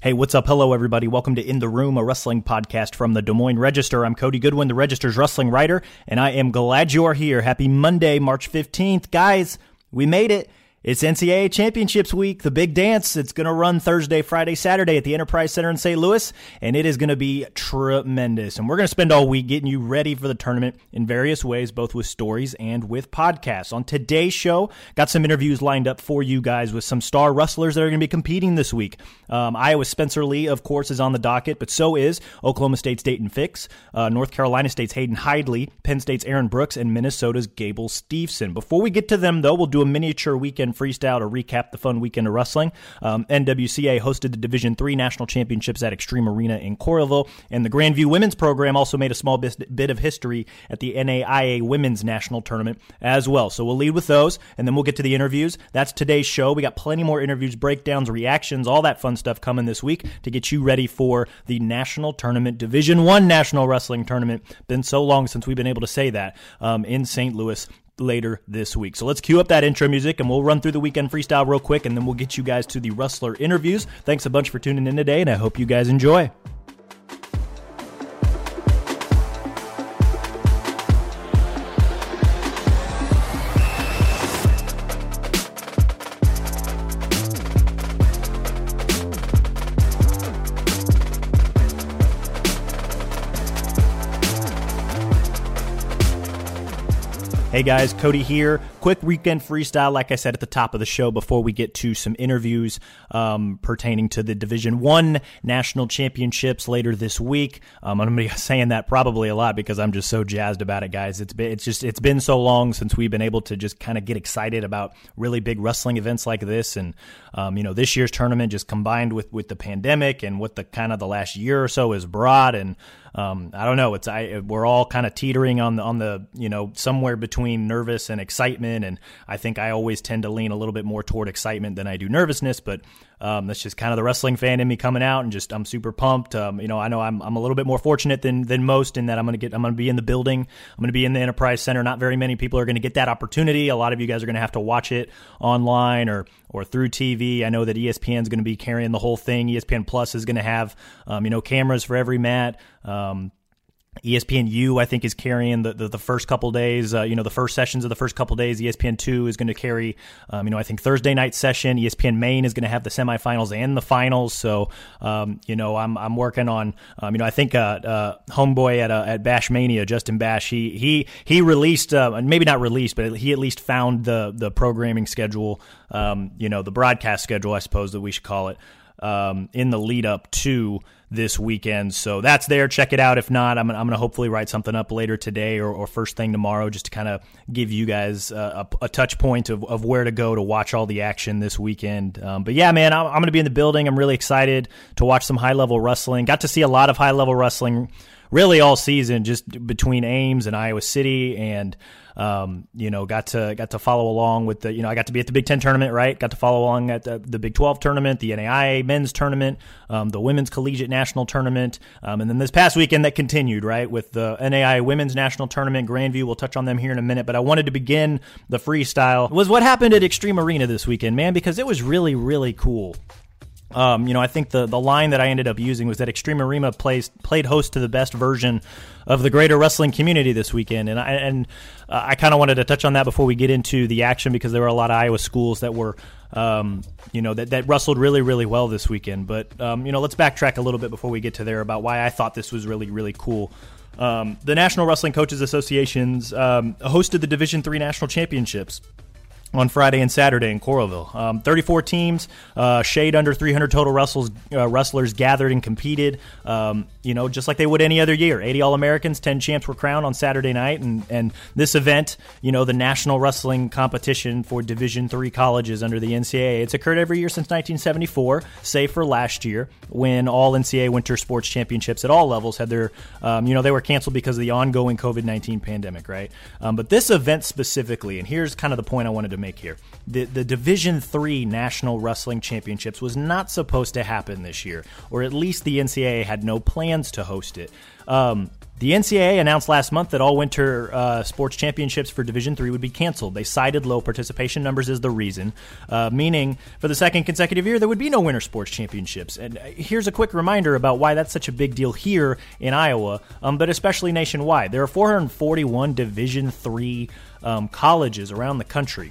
Hey, what's up? Hello, everybody. Welcome to In the Room, a wrestling podcast from the Des Moines Register. I'm Cody Goodwin, the Register's wrestling writer, and I am glad you are here. Happy Monday, March 15th. Guys, we made it. It's NCAA Championships Week, the big dance. It's going to run Thursday, Friday, Saturday at the Enterprise Center in St. Louis, and it is going to be tremendous. And we're going to spend all week getting you ready for the tournament in various ways, both with stories and with podcasts. On today's show, got some interviews lined up for you guys with some star wrestlers that are going to be competing this week. Um, Iowa's Spencer Lee, of course, is on the docket, but so is Oklahoma State's Daton Fix, uh, North Carolina State's Hayden Hidlay, Penn State's Aaron Brooks, and Minnesota's Gable Steveson. Before we get to them, though, we'll do a miniature weekend freestyle to recap the fun weekend of wrestling. Um, NWCA hosted the Division Three National Championships at Xtream Arena in Coralville, and the Grandview Women's Program also made a small bit of history at the NAIA Women's National Tournament as well. So we'll lead with those, and then we'll get to the interviews. That's today's show. We got plenty more interviews, breakdowns, reactions, all that fun stuff coming this week to get you ready for the National Tournament, Division One National Wrestling Tournament. Been so long since we've been able to say that um, in St. Louis later this week. So let's cue up that intro music and we'll run through the weekend freestyle real quick and then we'll get you guys to the wrestler interviews. Thanks a bunch for tuning in today and I hope you guys enjoy. Hey guys, Cody here. Quick weekend freestyle, like I said at the top of the show, before we get to some interviews um, pertaining to the Division One national championships later this week. Um, I'm going to be saying that probably a lot because I'm just so jazzed about it, guys. It's been it's just it's been so long since we've been able to just kind of get excited about really big wrestling events like this, and um, you know this year's tournament just combined with with the pandemic and what the kind of the last year or so has brought, and um, I don't know. It's I we're all kind of teetering on the on the you know somewhere between nervous and excitement, and I think I always tend to lean a little bit more toward excitement than I do nervousness. But um, that's just kind of the wrestling fan in me coming out, and just I'm super pumped. Um, you know, I know I'm I'm a little bit more fortunate than than most in that I'm gonna get I'm gonna be in the building, I'm gonna be in the Enterprise Center. Not very many people are gonna get that opportunity. A lot of you guys are gonna have to watch it online or or through TV. I know that ESPN is to be carrying the whole thing. ESPN Plus is to have, um, you know, cameras for every mat. Um, ESPNU, I think, is carrying the, the, the first couple days. Uh, you know, the first sessions of the first couple days. ESPN two is going to carry. Um, you know, I think Thursday night session. ESPN Main is going to have the semifinals and the finals. So, um, you know, I'm I'm working on. Um, you know, I think uh, uh, homeboy at uh, at Bash Mania, Justin Basch, he he he released, uh, maybe not released, but he at least found the the programming schedule. Um, you know, the broadcast schedule, I suppose that we should call it um, in the lead up to this weekend. So that's there. Check it out. If not, I'm, I'm going to hopefully write something up later today or, or first thing tomorrow just to kind of give you guys a, a, touch point of, of where to go to watch all the action this weekend. Um, but yeah, man, I'm, I'm going to be in the building. I'm really excited to watch some high level wrestling. Got to see a lot of high level wrestling really all season, just between Ames and Iowa City, and um, you know, got to got to follow along with the, you know, I got to be at the Big Ten tournament, right? Got to follow along at the, the Big Twelve tournament, the NAIA men's tournament, um, the women's collegiate national tournament, um, and then this past weekend that continued, right, with the NAIA women's national tournament, Grandview. We'll touch on them here in a minute, but I wanted to begin the freestyle was what happened at Xtream Arena this weekend, man, because it was really really cool. Um, you know, I think the, the line that I ended up using was that Xtream Arena plays played host to the best version of the greater wrestling community this weekend, and I and uh, I kind of wanted to touch on that before we get into the action because there were a lot of Iowa schools that were, um, you know, that that wrestled really really well this weekend. But um, you know, let's backtrack a little bit before we get to there about why I thought this was really really cool. Um, the National Wrestling Coaches Associations um, hosted the Division Three National Championships on Friday and Saturday in Coralville. Um, 34 teams, uh, shade under 300 total wrestlers, uh, wrestlers gathered and competed, um, you know, just like they would any other year. 80 All Americans, 10 champs were crowned on Saturday night. And, and this event, you know, the national wrestling competition for Division three colleges under the NCAA, it's occurred every year since 1974, save for last year when all NCAA winter sports championships at all levels had their, um, you know, they were canceled because of the ongoing COVID 19 pandemic, right? Um, but this event specifically, and here's kind of the point I wanted to make here. The the Division Three National Wrestling Championships was not supposed to happen this year, or at least the NCAA had no plans to host it. Um, The NCAA announced last month that all winter uh, sports championships for Division Three would be canceled. They cited low participation numbers as the reason, uh, meaning for the second consecutive year there would be no winter sports championships. And uh, here's a quick reminder about why that's such a big deal here in Iowa, um, but especially nationwide. There are 441 Division Three um, colleges around the country.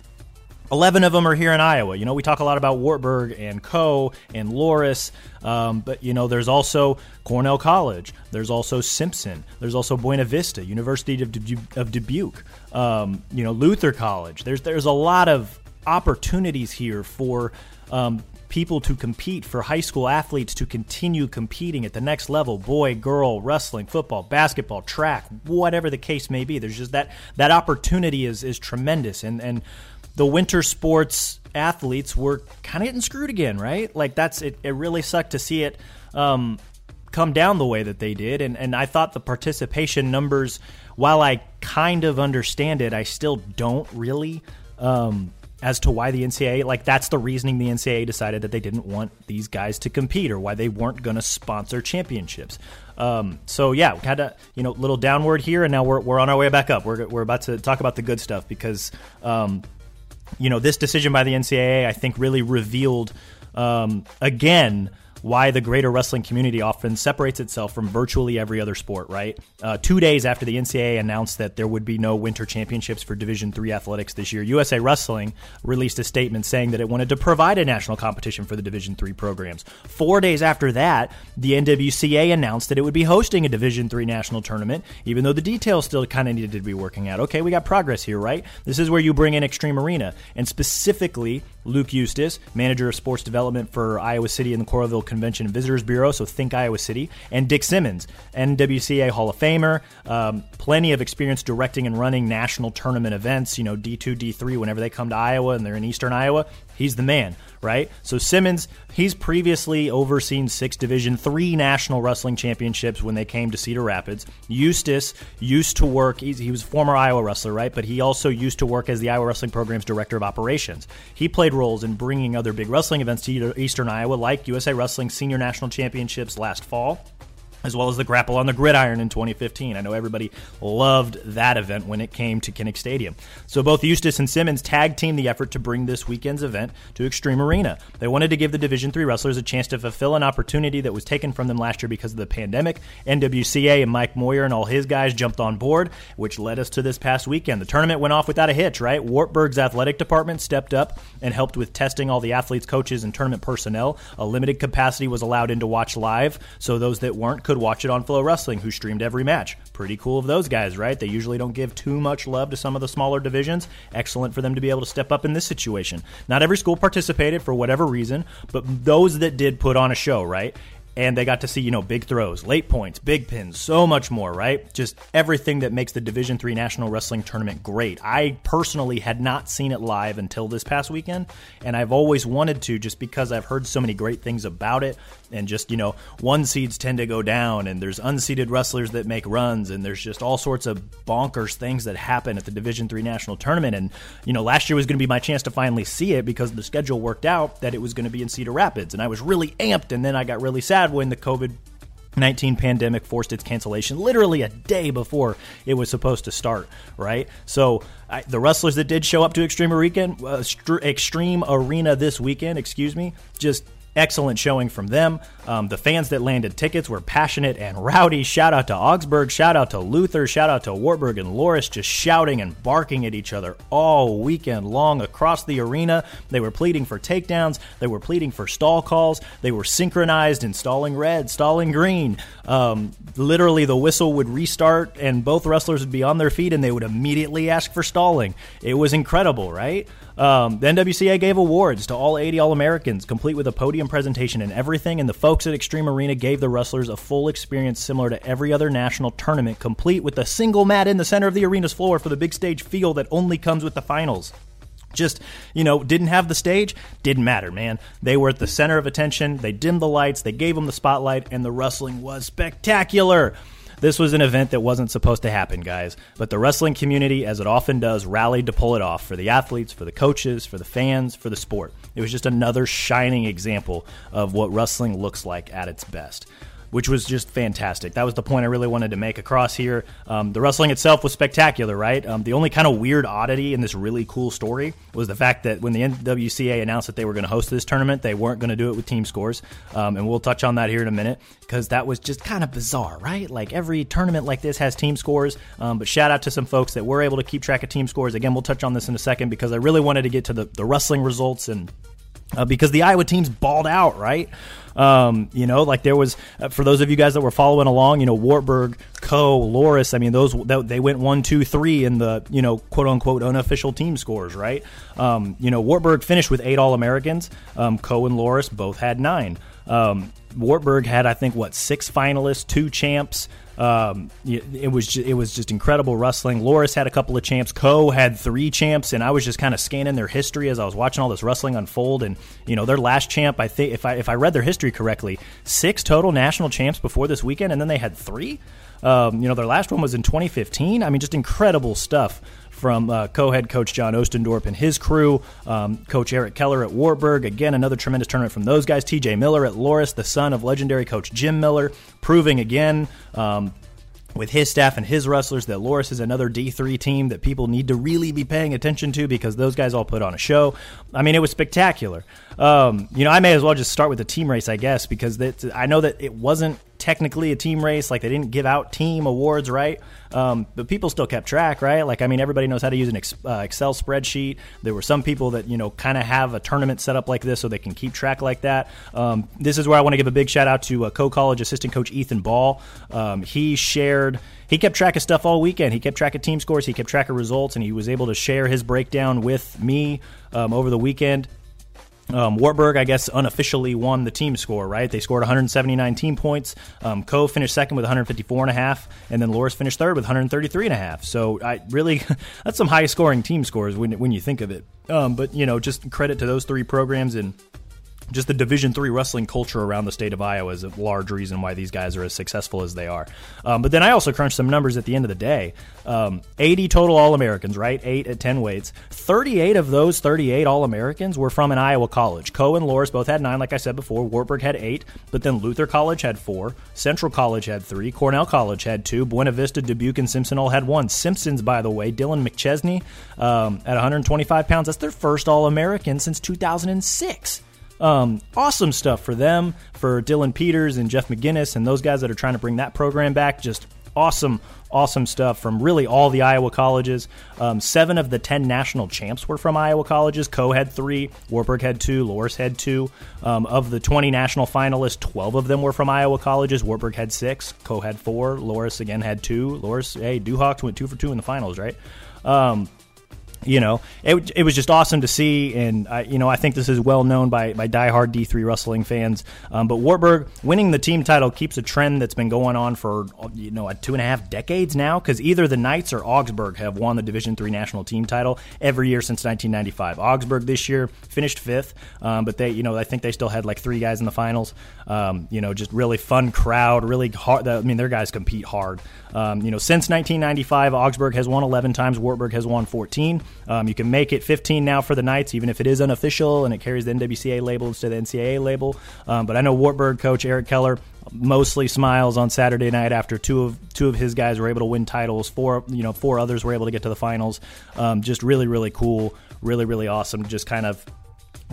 11 of them are here in Iowa. You know, we talk a lot about Wartburg and Coe and Loras, um, but, you know, there's also Cornell College. There's also Simpson. There's also Buena Vista, University of, of Dubuque um, you know, Luther College. There's, there's a lot of opportunities here for um, people to compete, for high school athletes to continue competing at the next level boy, girl, wrestling, football, basketball, track, whatever the case may be. There's just that, that opportunity is, is tremendous. And, and, the winter sports athletes were kind of getting screwed again, right? Like that's it. It really sucked to see it um, come down the way that they did, and and I thought the participation numbers, while I kind of understand it, I still don't really. Um, as to why the NCAA, like that's the reasoning the NCAA decided that they didn't want these guys to compete or why they weren't going to sponsor championships. Um, so yeah, we had a you know little downward here, and now we're, we're on our way back up. We're, we're about to talk about the good stuff because um, you know, this decision by the NCAA, I think, really revealed um, again why the greater wrestling community often separates itself from virtually every other sport. Right, uh, two days after the NCAA announced that there would be no winter championships for Division three athletics this year, USA Wrestling released a statement saying that it wanted to provide a national competition for the Division three programs. Four days after that, the NWCA announced that it would be hosting a Division three national tournament, even though the details still kind of needed to be working out. Okay, we got progress here, right? This is where you bring in Xtream Arena, and specifically Luke Eustice, manager of sports development for Iowa City and the Coralville Convention and Visitors Bureau, so think Iowa City, and Dick Simmons, NWCA Hall of Famer, um, plenty of experience directing and running national tournament events, you know, D2, D3, whenever they come to Iowa and they're in Eastern Iowa he's the man, right? So Simmons, he's previously overseen six Division three national wrestling championships when they came to Cedar Rapids. Eustice used to work; he was a former Iowa wrestler, right? But he also used to work as the Iowa Wrestling Program's director of operations. He played roles in bringing other big wrestling events to Eastern Iowa, like USA Wrestling Senior National Championships last fall as well as the Grapple on the Gridiron in 2015. I know everybody loved that event when it came to Kinnick Stadium. So both Eustice and Simmons tag teamed the effort to bring this weekend's event to Xtream Arena. They wanted to give the Division Three wrestlers a chance to fulfill an opportunity that was taken from them last year because of the pandemic. NWCA and Mike Moyer and all his guys jumped on board, which led us to this past weekend. The tournament went off without a hitch, right? Wartburg's athletic department stepped up and helped with testing all the athletes, coaches, and tournament personnel. A limited capacity was allowed in to watch live, so those that weren't could watch it on FloWrestling, who streamed every match. Pretty cool of those guys, right? They usually don't give too much love to some of the smaller divisions. Excellent for them to be able to step up in this situation. Not every school participated for whatever reason, but those that did put on a show, right? and they got to see you know big throws late points big pins so much more right just everything that makes the division 3 national wrestling tournament great i personally had not seen it live until this past weekend and i've always wanted to just because i've heard so many great things about it and just you know one seeds tend to go down and there's unseeded wrestlers that make runs and there's just all sorts of bonkers things that happen at the division 3 national tournament and you know last year was going to be my chance to finally see it because the schedule worked out that it was going to be in cedar rapids and i was really amped and then i got really sad when the covid 19 pandemic forced its cancellation literally a day before it was supposed to start, right? So I, the wrestlers that did show up to Xtream Arena, uh, Xtream Arena this weekend, excuse me, just Excellent showing from them. Um, the fans that landed tickets were passionate and rowdy. Shout out to Augsburg, shout out to Luther, shout out to Wartburg and Loras just shouting and barking at each other all weekend long across the arena. They were pleading for takedowns, they were pleading for stall calls, they were synchronized in stalling red, stalling green. Um, literally, the whistle would restart and both wrestlers would be on their feet and they would immediately ask for stalling. It was incredible, right? Um, the NWCA gave awards to all 80 All Americans, complete with a podium presentation and everything. And the folks at Xtream Arena gave the wrestlers a full experience similar to every other national tournament, complete with a single mat in the center of the arena's floor for the big stage feel that only comes with the finals just you know didn't have the stage didn't matter man they were at the center of attention they dimmed the lights they gave them the spotlight and the wrestling was spectacular this was an event that wasn't supposed to happen, guys, but the wrestling community, as it often does, rallied to pull it off for the athletes, for the coaches, for the fans, for the sport. It was just another shining example of what wrestling looks like at its best. which was just fantastic. That was the point I really wanted to make across here. Um, the wrestling itself was spectacular, right? Um, the only kind of weird oddity in this really cool story was the fact that when the NWCA announced that they were going to host this tournament, they weren't going to do it with team scores. Um, and we'll touch on that here in a minute because that was just kind of bizarre, right? Like every tournament like this has team scores. Um, but shout out to some folks that were able to keep track of team scores. Again, we'll touch on this in a second because I really wanted to get to the, the wrestling results and uh, because the Iowa teams balled out, right? Um, you know, like there was uh, for those of you guys that were following along, you know, Wartburg, Coe, Loras. I mean, those they went one, two, three in the you know quote unquote unofficial team scores, right? Um, you know, Wartburg finished with eight All Americans. Um, Coe and Loras both had nine. Um, Wartburg had, I think, what six finalists, two champs. Um, it was just, it was just incredible wrestling. Loras had a couple of champs. Coe had three champs, and I was just kind of scanning their history as I was watching all this wrestling unfold. And you know, their last champ, I think, if I if I read their history correctly, six total national champs before this weekend, and then they had three. Um, you know, their last one was in 2015. I mean, just incredible stuff from uh, co-head coach John Ostendorf and his crew, um, coach Eric Keller at Wartburg. Again, another tremendous tournament from those guys. T.J. Miller at Loras, the son of legendary coach Jim Miller, proving again. Um, with his staff and his wrestlers that Loras is another D3 team that people need to really be paying attention to because those guys all put on a show. I mean, it was spectacular. Um, you know, I may as well just start with the team race, I guess, because I know that it wasn't technically a team race. Like they didn't give out team awards, right? Um, but people still kept track, right? Like I mean, everybody knows how to use an ex- uh, Excel spreadsheet. There were some people that you know kind of have a tournament set up like this, so they can keep track like that. Um, this is where I want to give a big shout out to uh, Coe College assistant coach Ethan Ball. Um, he shared. He kept track of stuff all weekend. He kept track of team scores. He kept track of results, and he was able to share his breakdown with me um, over the weekend. Um, Wartburg, I guess, unofficially won the team score, right? They scored 179 team points. Um, finished second with 154 and a half, and then Loras finished third with 133 and a half. So I really, that's some high scoring team scores when, when you think of it. Um, but, you know, just credit to those three programs and just the division three wrestling culture around the state of iowa is a large reason why these guys are as successful as they are. Um, but then i also crunched some numbers at the end of the day. Um, 80 total all-americans right? 8 at 10 weights. 38 of those 38 all-americans were from an iowa college. Coe and loras both had 9 like i said before. Wartburg had 8 but then luther college had 4 central college had 3 cornell college had 2 buena vista dubuque and simpson all had 1 simpsons by the way dylan mcchesney um, at 125 pounds. That's their first all-american since 2006 um, awesome stuff for them, for Dylan Peters and Jeff McGinnis and those guys that are trying to bring that program back. Just awesome, awesome stuff from really all the Iowa colleges. Um, seven of the ten national champs were from Iowa colleges. Coe had three, Wartburg had two, Loras had two. Um, of the 20 national finalists, 12 of them were from Iowa colleges. Wartburg had six, Coe had four, Loras again had two. Loras, hey, Duhawks went two for two in the finals, right? Um, you know, it, it was just awesome to see, and I, you know, I think this is well known by by diehard D three wrestling fans. Um, but Wartburg winning the team title keeps a trend that's been going on for you know two and a half decades now. Because either the Knights or Augsburg have won the Division three national team title every year since 1995. Augsburg this year finished fifth, um, but they you know I think they still had like three guys in the finals. Um, you know, just really fun crowd, really hard. I mean, their guys compete hard. Um, you know, since 1995, Augsburg has won 11 times. Wartburg has won 14. Um, you can make it 15 now for the Knights, even if it is unofficial and it carries the NWCA label instead of the NCAA label. Um, but I know Wartburg coach Eric Keller mostly smiles on Saturday night after two of two of his guys were able to win titles. Four, you know, four others were able to get to the finals. Um, just really, really cool. Really, really awesome. Just kind of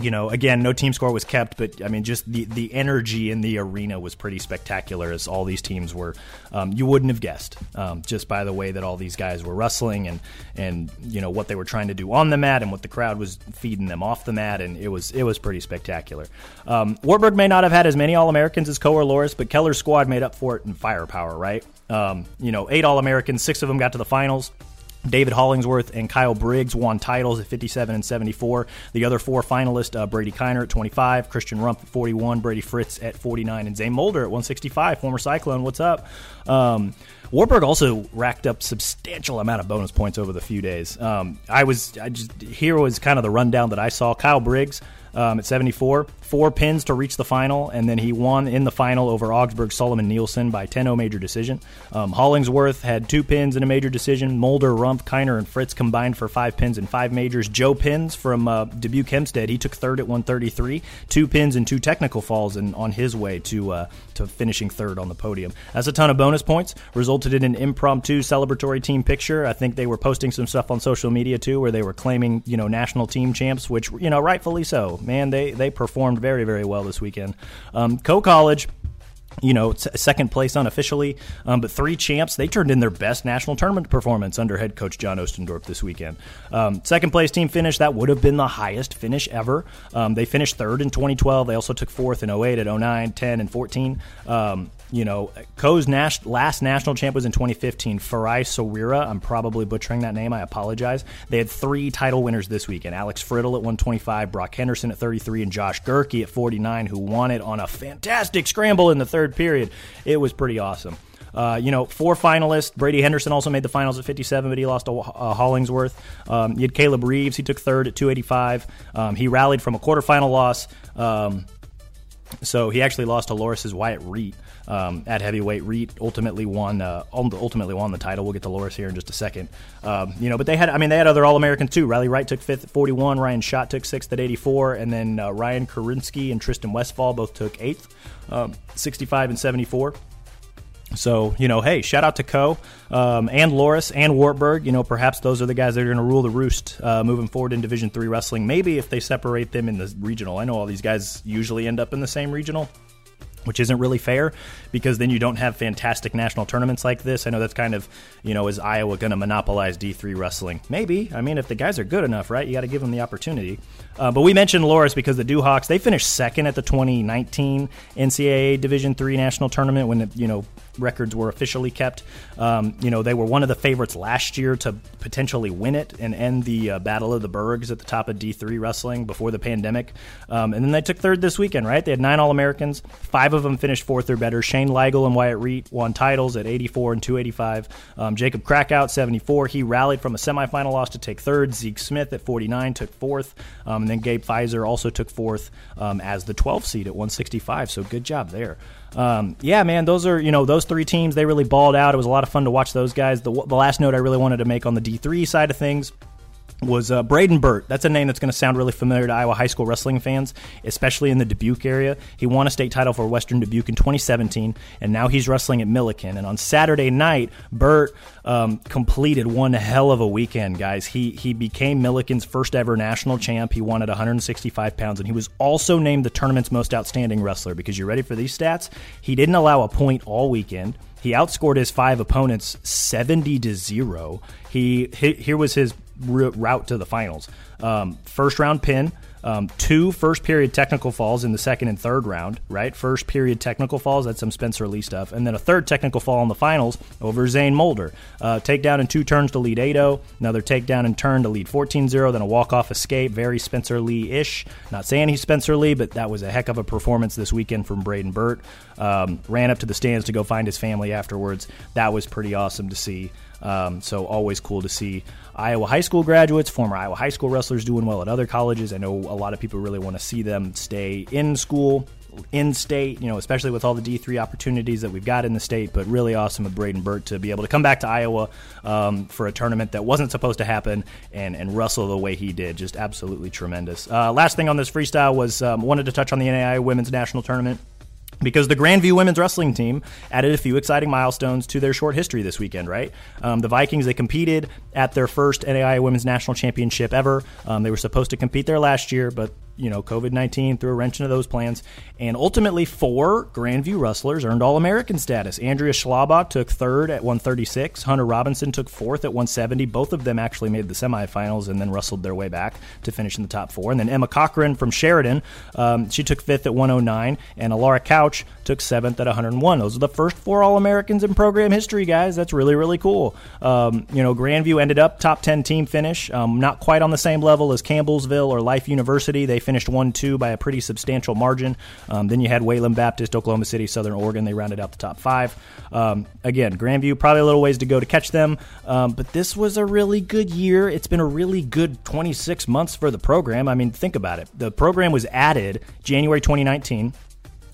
you know, again, no team score was kept, but I mean, just the the energy in the arena was pretty spectacular. As all these teams were, um, you wouldn't have guessed um, just by the way that all these guys were wrestling and and you know what they were trying to do on the mat and what the crowd was feeding them off the mat, and it was it was pretty spectacular. Um, Wartburg may not have had as many All Americans as Coe or Loras, but Keller's squad made up for it in firepower. Right? Um, you know, eight All Americans, six of them got to the finals. David Hollingsworth and Kyle Briggs won titles at 57 and 74. The other four finalists, uh, Brady Kiner at 25, Christian Rump at 41, Brady Fritz at 49, and Zane Mulder at 165, former Cyclone. What's up? Um, Wartburg also racked up substantial amount of bonus points over the few days. Um, I was I just here was kind of the rundown that I saw. Kyle Briggs um, at 74. Four pins to reach the final, and then he won in the final over Augsburg Solomon Nielsen by 10 0 major decision. Um, Hollingsworth had two pins in a major decision. Mulder, Rump, Kiner, and Fritz combined for five pins and five majors. Joe Pins from uh, Dubuque Hempstead, he took third at 133. Two pins and two technical falls and on his way to, uh, to finishing third on the podium. That's a ton of bonus points. Resulted in an impromptu celebratory team picture. I think they were posting some stuff on social media too, where they were claiming, you know, national team champs, which you know, rightfully so. Man, they they performed very very well this weekend. Um, Coe College you know, second place unofficially, um, but three champs. They turned in their best national tournament performance under head coach John Ostendorf this weekend. Um, second place team finish, that would have been the highest finish ever. Um, they finished third in 2012. They also took fourth in 08, at 09, 10, and 14. You know, Coe's last national champ was in 2015. Farai Sawira. I'm probably butchering that name. I apologize. They had three title winners this weekend Alex Friddle at 125, Brock Henderson at 33, and Josh Gerke at 49, who won it on a fantastic scramble in the third period. It was pretty awesome. Uh, you know, four finalists. Brady Henderson also made the finals at 57, but he lost to uh, Hollingsworth. Um, you had Caleb Reeves. He took third at 285. Um, he rallied from a quarterfinal loss. Um, so he actually lost to Loras's Wyatt Reet um, at heavyweight. Reet ultimately won. Uh, ultimately won the title. We'll get to Loras here in just a second. Um, you know, but they had. I mean, they had other All Americans too. Riley Wright took fifth at 41. Ryan Schott took sixth at 84, and then uh, Ryan Korinsky and Tristan Westfall both took eighth, um, 65 and 74. So, you know, hey, shout out to Coe um, and Loras and Wartburg. You know, perhaps those are the guys that are going to rule the roost uh, moving forward in Division Three wrestling. Maybe if they separate them in the regional. I know all these guys usually end up in the same regional which isn't really fair because then you don't have fantastic national tournaments like this. I know that's kind of, you know, is Iowa going to monopolize D3 wrestling? Maybe. I mean, if the guys are good enough, right, you got to give them the opportunity. Uh, but we mentioned Loras because the Duhawks, they finished second at the 2019 NCAA Division Three national tournament when, you know, records were officially kept. Um, you know, they were one of the favorites last year to potentially win it and end the uh, Battle of the Bergs at the top of D3 wrestling before the pandemic. Um, and then they took third this weekend, right? They had nine All Americans. Five of them finished fourth or better. Shane Liegel and Wyatt Reet won titles at 84 and 285. Um, Jacob Krakout, 74. He rallied from a semifinal loss to take third. Zeke Smith at 49 took fourth. Um, and then Gabe Pfizer also took fourth um, as the 12th seed at 165. So good job there um, yeah, man, those are you know those three teams. They really balled out. It was a lot of fun to watch those guys. The, the last note I really wanted to make on the D three side of things was uh, Braden Burt. That's a name that's going to sound really familiar to Iowa high school wrestling fans, especially in the Dubuque area. He won a state title for Western Dubuque in 2017, and now he's wrestling at Millikin. And on Saturday night, Burt um, completed one hell of a weekend, guys. He he became Millikin's first ever national champ. He won at 165 pounds, and he was also named the tournament's most outstanding wrestler. Because you're ready for these stats? He didn't allow a point all weekend. He outscored his five opponents 70 to 0. He, he here was his route to the finals. Um, first round pin, um, two first period technical falls in the second and third round, right? First period technical falls, that's some Spencer Lee stuff. And then a third technical fall in the finals over Zane Mulder. Uh, takedown in two turns to lead 8 0, another takedown in turn to lead 14 0, then a walk off escape, very Spencer Lee ish. Not saying he's Spencer Lee, but that was a heck of a performance this weekend from Braden Burt. Um, ran up to the stands to go find his family afterwards. That was pretty awesome to see. Um, so always cool to see Iowa high school graduates, former Iowa high school wrestlers doing well at other colleges. I know a lot of people really want to see them stay in school, in state, you know, especially with all the D3 opportunities that we've got in the state. But really awesome of Braden Burt to be able to come back to Iowa um, for a tournament that wasn't supposed to happen and, and wrestle the way he did. Just absolutely tremendous. Uh, last thing on this freestyle was um, wanted to touch on the NAI Women's National Tournament because the Grandview women's wrestling team added a few exciting milestones to their short history this weekend, right? Um, the Vikings, they competed at their first NAI Women's National Championship ever. Um, they were supposed to compete there last year, but you know, COVID 19 threw a wrench into those plans. And ultimately, four Grandview wrestlers earned All American status. Andrea Schlabach took third at 136. Hunter Robinson took fourth at 170. Both of them actually made the semifinals and then wrestled their way back to finish in the top four. And then Emma Cochran from Sheridan, um, she took fifth at 109. And Alara Couch took seventh at 101. Those are the first four All Americans in program history, guys. That's really, really cool. Um, you know, Grandview ended up top 10 team finish, um, not quite on the same level as Campbellsville or Life University. They finished 1 2 by a pretty substantial margin. Um, then you had Wayland Baptist, Oklahoma City, Southern Oregon. They rounded out the top five. Um, again, Grandview, probably a little ways to go to catch them, um, but this was a really good year. It's been a really good 26 months for the program. I mean, think about it. The program was added January 2019.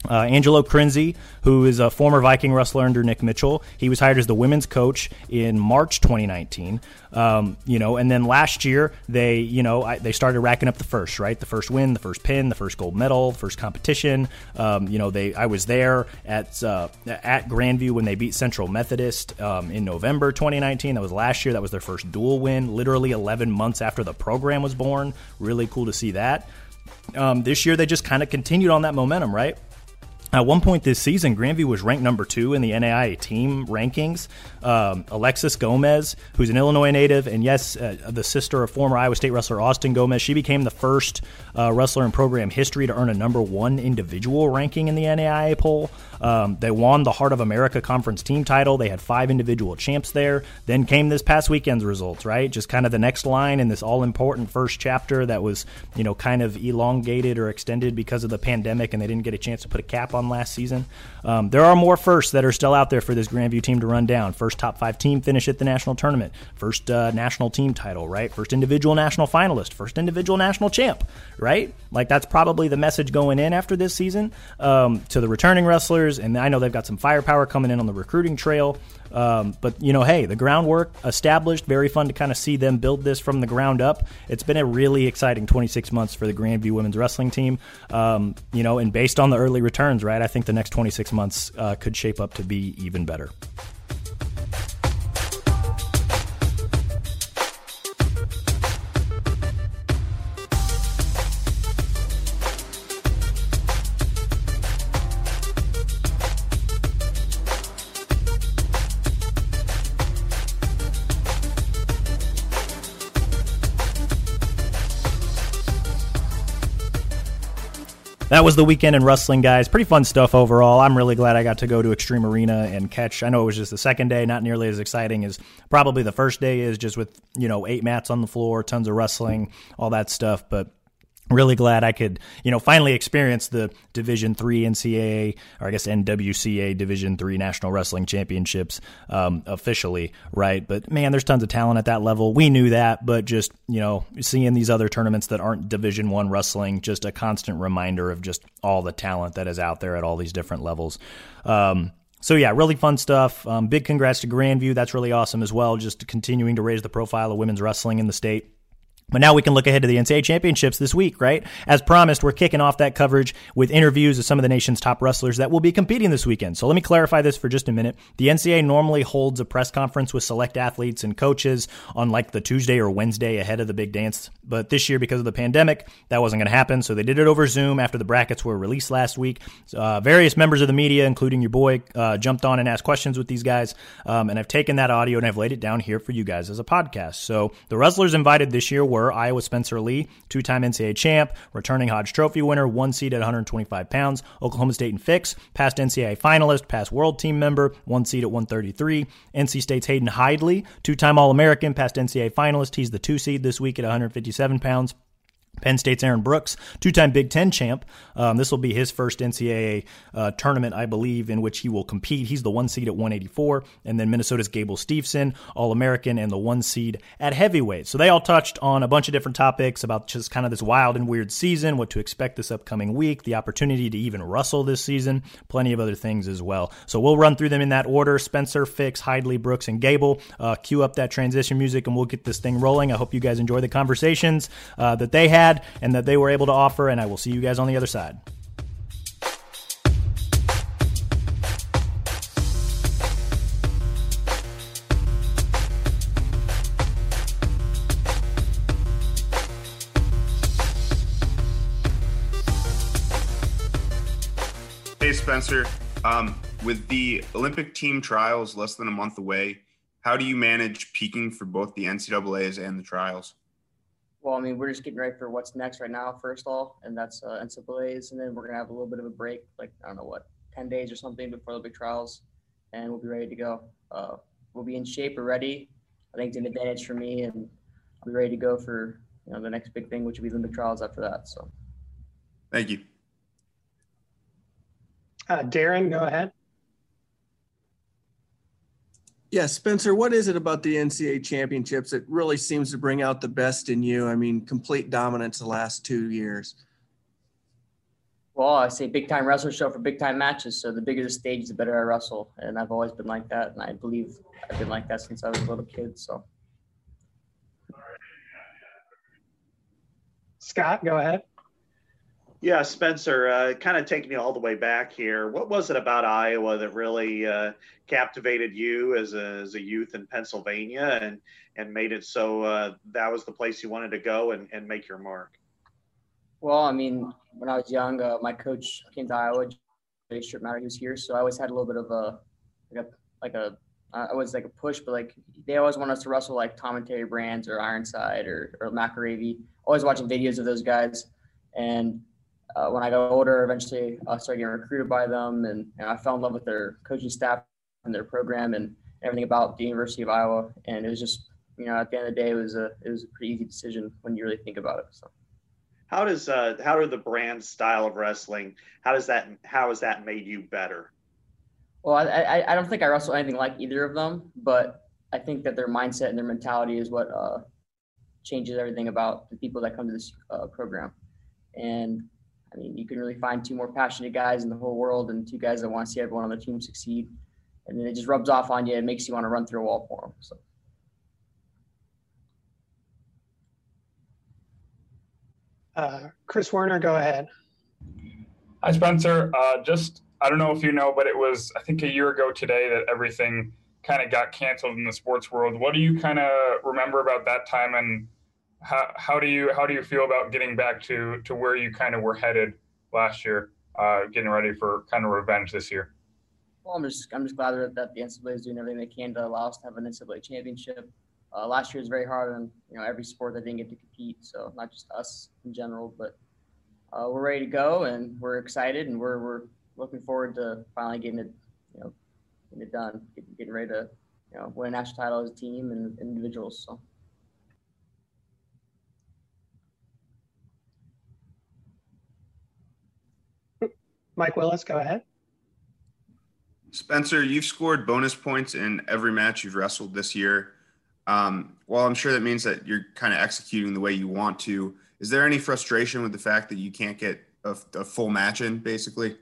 Uh, Angelo Crinzi, who is a former Viking wrestler under Nick Mitchell, he was hired as the women's coach in March 2019. Um, you know, and then last year they, you know, I, they started racking up the first, right? The first win, the first pin, the first gold medal, first competition. Um, you know, they I was there at uh, at Grandview when they beat Central Methodist um, in November 2019. That was last year. That was their first dual win, literally 11 months after the program was born. Really cool to see that. Um, this year they just kind of continued on that momentum, right? At one point this season, Grandview was ranked number two in the NAIA team rankings. Um, Alexis Gomez, who's an Illinois native, and yes, uh, the sister of former Iowa State wrestler Austin Gomez, she became the first uh, wrestler in program history to earn a number one individual ranking in the NAIA poll. Um, they won the Heart of America Conference team title. They had five individual champs there. Then came this past weekend's results, right? Just kind of the next line in this all important first chapter that was, you know, kind of elongated or extended because of the pandemic and they didn't get a chance to put a cap on last season. Um, there are more firsts that are still out there for this Grandview team to run down. First top five team finish at the national tournament. First uh, national team title, right? First individual national finalist. First individual national champ, right? Like that's probably the message going in after this season um, to the returning wrestlers. And I know they've got some firepower coming in on the recruiting trail. Um, but you know, hey, the groundwork established. Very fun to kind of see them build this from the ground up. It's been a really exciting 26 months for the Grandview women's wrestling team. Um, you know, and based on the early returns, right, I think the next 26 months uh, could shape up to be even better. That was the weekend in wrestling, guys. Pretty fun stuff overall. I'm really glad I got to go to Xtream Arena and catch. I know it was just the second day, not nearly as exciting as probably the first day is, just with you know eight mats on the floor, tons of wrestling, all that stuff. But really glad I could, you know, finally experience the Division Three NCAA or I guess NWCA Division Three National Wrestling Championships um, officially, right? But man, there's tons of talent at that level. We knew that, but just you know, seeing these other tournaments that aren't Division One wrestling, just a constant reminder of just all the talent that is out there at all these different levels. Um, so yeah, really fun stuff. Um, big congrats to Grandview. That's really awesome as well. Just continuing to raise the profile of women's wrestling in the state. But now we can look ahead to the NCAA championships this week, right? As promised, we're kicking off that coverage with interviews of some of the nation's top wrestlers that will be competing this weekend. So let me clarify this for just a minute. The NCAA normally holds a press conference with select athletes and coaches on like the Tuesday or Wednesday ahead of the big dance. But this year, because of the pandemic, that wasn't going to happen. So they did it over Zoom after the brackets were released last week. Uh, various members of the media, including your boy, uh, jumped on and asked questions with these guys. Um, and I've taken that audio and I've laid it down here for you guys as a podcast. So the wrestlers invited this year were were Iowa Spencer Lee, two time NCAA champ, returning Hodge Trophy winner, one seed at 125 pounds. Oklahoma State and Fix, past NCAA finalist, past world team member, one seed at 133. NC State's Hayden Hidlay, two time All American, past NCAA finalist. He's the two seed this week at 157 pounds. Penn State's Aaron Brooks, two time Big Ten champ. Um, this will be his first NCAA uh, tournament, I believe, in which he will compete. He's the one seed at 184. And then Minnesota's Gable Steveson, All American, and the one seed at heavyweight. So they all touched on a bunch of different topics about just kind of this wild and weird season, what to expect this upcoming week, the opportunity to even wrestle this season, plenty of other things as well. So we'll run through them in that order Spencer, Fix, Hidlay, Brooks, and Gable. Uh, cue up that transition music and we'll get this thing rolling. I hope you guys enjoy the conversations uh, that they had had and that they were able to offer. And I will see you guys on the other side. Hey, Spencer. Um, with the Olympic team trials less than a month away, how do you manage peaking for both the NCAA's and the trials? Well, I mean, we're just getting ready for what's next right now, first of all, and that's uh, NCAA's, and then we're gonna have a little bit of a break, like I don't know what, ten days or something before the big trials, and we'll be ready to go. Uh, we'll be in shape. We're ready. I think it's an advantage for me, and I'll be ready to go for you know the next big thing, which will be the big trials after that. So. Thank you. Uh, Darren, go ahead. Yeah, Spencer, what is it about the NCAA championships that really seems to bring out the best in you? I mean, complete dominance the last two years. Well, I say big time wrestler show for big time matches. So the bigger the stage, the better I wrestle. And I've always been like that. And I believe I've been like that since I was a little kid. So, Scott, go ahead. Yeah, Spencer, uh, kind of taking you all the way back here. What was it about Iowa that really uh, captivated you as a, as a youth in Pennsylvania and, and made it so uh, that was the place you wanted to go and, and make your mark? Well, I mean, when I was young, uh, my coach came to Iowa. Strip Matter, he was here, so I always had a little bit of a like a like a I was like a push, but like they always want us to wrestle like Tom and Terry Brands or Ironside or or McIlravy. Always watching videos of those guys, and uh, when I got older, eventually I started getting recruited by them, and, and, I fell in love with their coaching staff and their program and everything about the University of Iowa. And it was just, you know, at the end of the day, it was a it was a pretty easy decision when you really think about it. So. How does uh, how do the brand style of wrestling? How does that how has that made you better? Well, I, I, I don't think I wrestle anything like either of them, but I think that their mindset and their mentality is what uh, changes everything about the people that come to this uh, program. And I mean, you can really find two more passionate guys in the whole world and two guys that want to see everyone on the team succeed. And then it just rubs off on you and makes you want to run through a wall for them. So. Uh, Chris Werner, go ahead. Hi, Spencer. Uh, just, I don't know if you know, but it was, I think, a year ago today that everything kind of got canceled in the sports world. What do you kind of remember about that time and how, how do you how do you feel about getting back to to where you kind of were headed last year, uh, getting ready for kind of revenge this year? Well, I'm just I'm just glad that the NCAA is doing everything they can to allow us to have an NCAA championship. Uh, last year was very hard on you know every sport that didn't get to compete, so not just us in general, but uh, we're ready to go and we're excited and we're we're looking forward to finally getting it you know getting it done, getting, getting ready to you know win a national title as a team and individuals. So. Mike Willis, go ahead. Spencer, you've scored bonus points in every match you've wrestled this year. Um, well, I'm sure that means that you're kind of executing the way you want to. Is there any frustration with the fact that you can't get a, a full match in, basically?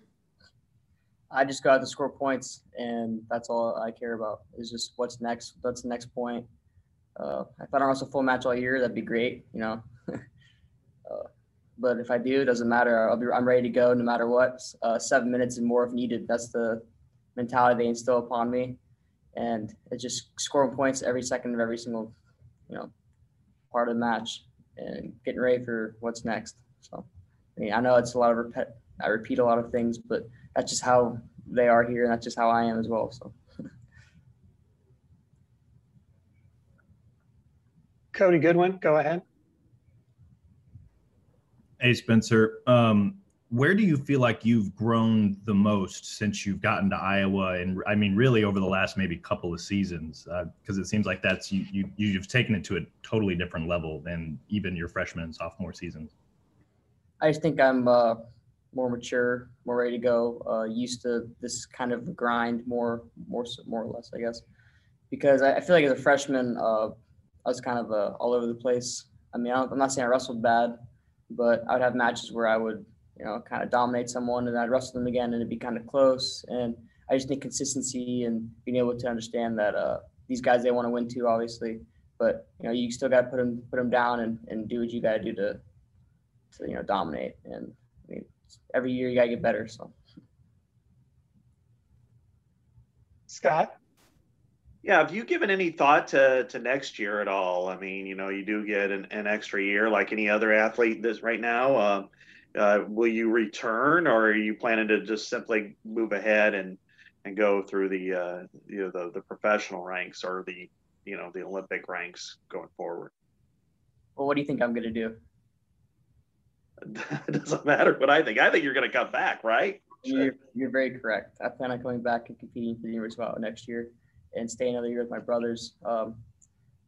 I just got to score points, and that's all I care about. Is just what's next. What's the next point? Uh, if I don't wrestle a full match all year, that'd be great. You know, but if I do, it doesn't matter. I'll be, I'm ready to go no matter what. Uh, seven minutes and more if needed. That's the mentality they instill upon me, and it's just scoring points every second of every single, you know, part of the match and getting ready for what's next. So, I mean, I know it's a lot of repeat. I repeat a lot of things, but that's just how they are here, and that's just how I am as well. So. Cody Goodwin, go ahead. Hey, Spencer. Um, where do you feel like you've grown the most since you've gotten to Iowa? And I mean, really over the last maybe couple of seasons, because uh, it seems like that's you, you you've taken it to a totally different level than even your freshman and sophomore seasons. I just think I'm uh, more mature, more ready to go. Uh, used to this kind of grind more, more, more or less, I guess. Because I, I feel like as a freshman, uh, I was kind of uh, all over the place. I mean, I'm not saying I wrestled bad but I would have matches where I would, you know, kind of dominate someone and I'd wrestle them again and it'd be kind of close. And I just think consistency and being able to understand that uh, these guys they want to win too, obviously. But you know, you still got to put them put them down and, and do what you got to do to to you know dominate. And I mean, every year you got to get better. So. Scott. Yeah, have you given any thought to to next year at all? I mean, you know, you do get an, an extra year like any other athlete this right now. Uh, uh, will you return, or are you planning to just simply move ahead and and go through the uh, you know the the professional ranks or the you know the Olympic ranks going forward? Well, what do you think I'm going to do? it doesn't matter what I think. I think you're going to come back, right? You're, you're very correct. I plan on coming back and competing for the University of Iowa next year and stay another year with my brothers. Um,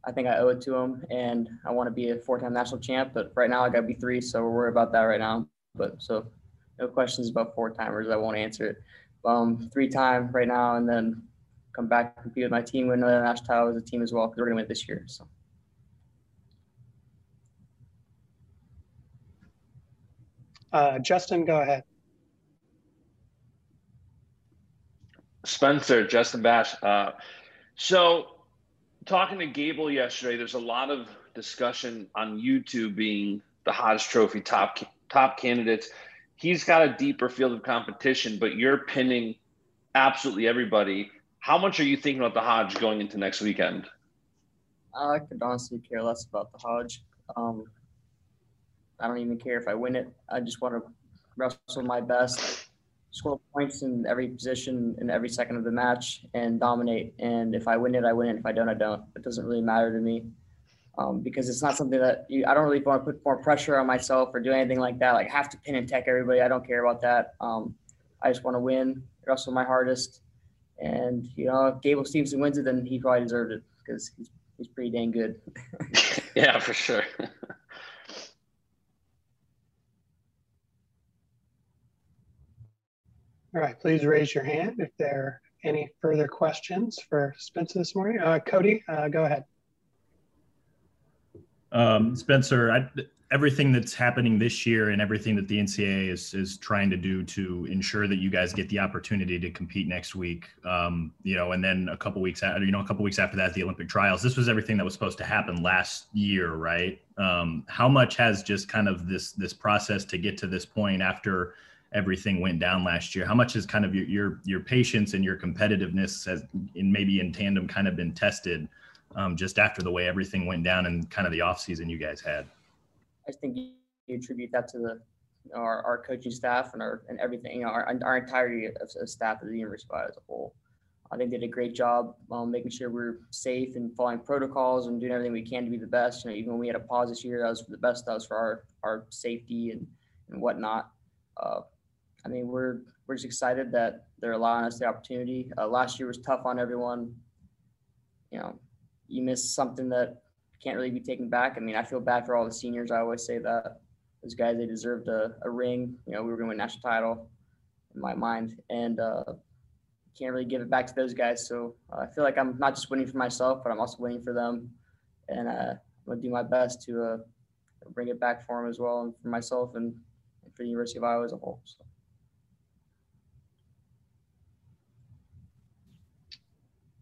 I think I owe it to them, and I want to be a four-time national champ. But right now, I got to be three, so we're worried about that right now. but so no questions about four timers. I won't answer it. Um, three time right now, and then come back and compete with my team, win another national title as a team as well because we're gonna win this year. So. Uh, Justin, go ahead. Spencer, Justin Basch. Uh, so, talking to Gable yesterday, there's a lot of discussion on you two being the Hodge Trophy top top candidates. He's got a deeper field of competition, but you're pinning absolutely everybody. How much are you thinking about the Hodge going into next weekend? I could honestly care less about the Hodge. Um, I don't even care if I win it. I just want to wrestle my best, score points in every position in every second of the match, and dominate. And if I win it, I win it. If I don't, I don't. It doesn't really matter to me um, because it's not something that you, I don't really want to put more pressure on myself or do anything like that. Like have to pin and tech everybody. I don't care about that. Um, I just want to win, wrestle my hardest, and you know if Gable Steveson wins it, then he probably deserved it because he's he's pretty dang good. yeah, for sure. All right, please raise your hand if there are any further questions for Spencer this morning. Uh, Cody, uh, go ahead. Um, Spencer, I, everything that's happening this year and everything that the NCAA is is trying to do to ensure that you guys get the opportunity to compete next week, um, you know, and then a couple weeks after, you know, a couple weeks after that, the Olympic trials. This was everything that was supposed to happen last year, right? Um, how much has just kind of this this process to get to this point after everything went down last year? How much has kind of your your, your patience and your competitiveness has, in maybe in tandem, kind of been tested? um, just after the way everything went down and kind of the off season you guys had? I think you attribute that to the our, our coaching staff and our and everything, our, our entirety of, of staff of the University as a whole. I think they did a great job um, making sure we're safe and following protocols and doing everything we can to be the best. You know, even when we had a pause this year, that was for the best. That was for our our safety and and whatnot. Uh, I mean, we're we're just excited that they're allowing us the opportunity. Uh, last year was tough on everyone. You know, you miss something that can't really be taken back. I mean, I feel bad for all the seniors. I always say that those guys they deserved a, a ring. You know, we were going to win national title in my mind, and uh, can't really give it back to those guys. So uh, I feel like I'm not just winning for myself, but I'm also winning for them, and uh, I'm gonna do my best to uh, bring it back for them as well, and for myself and, and for the University of Iowa as a whole. So.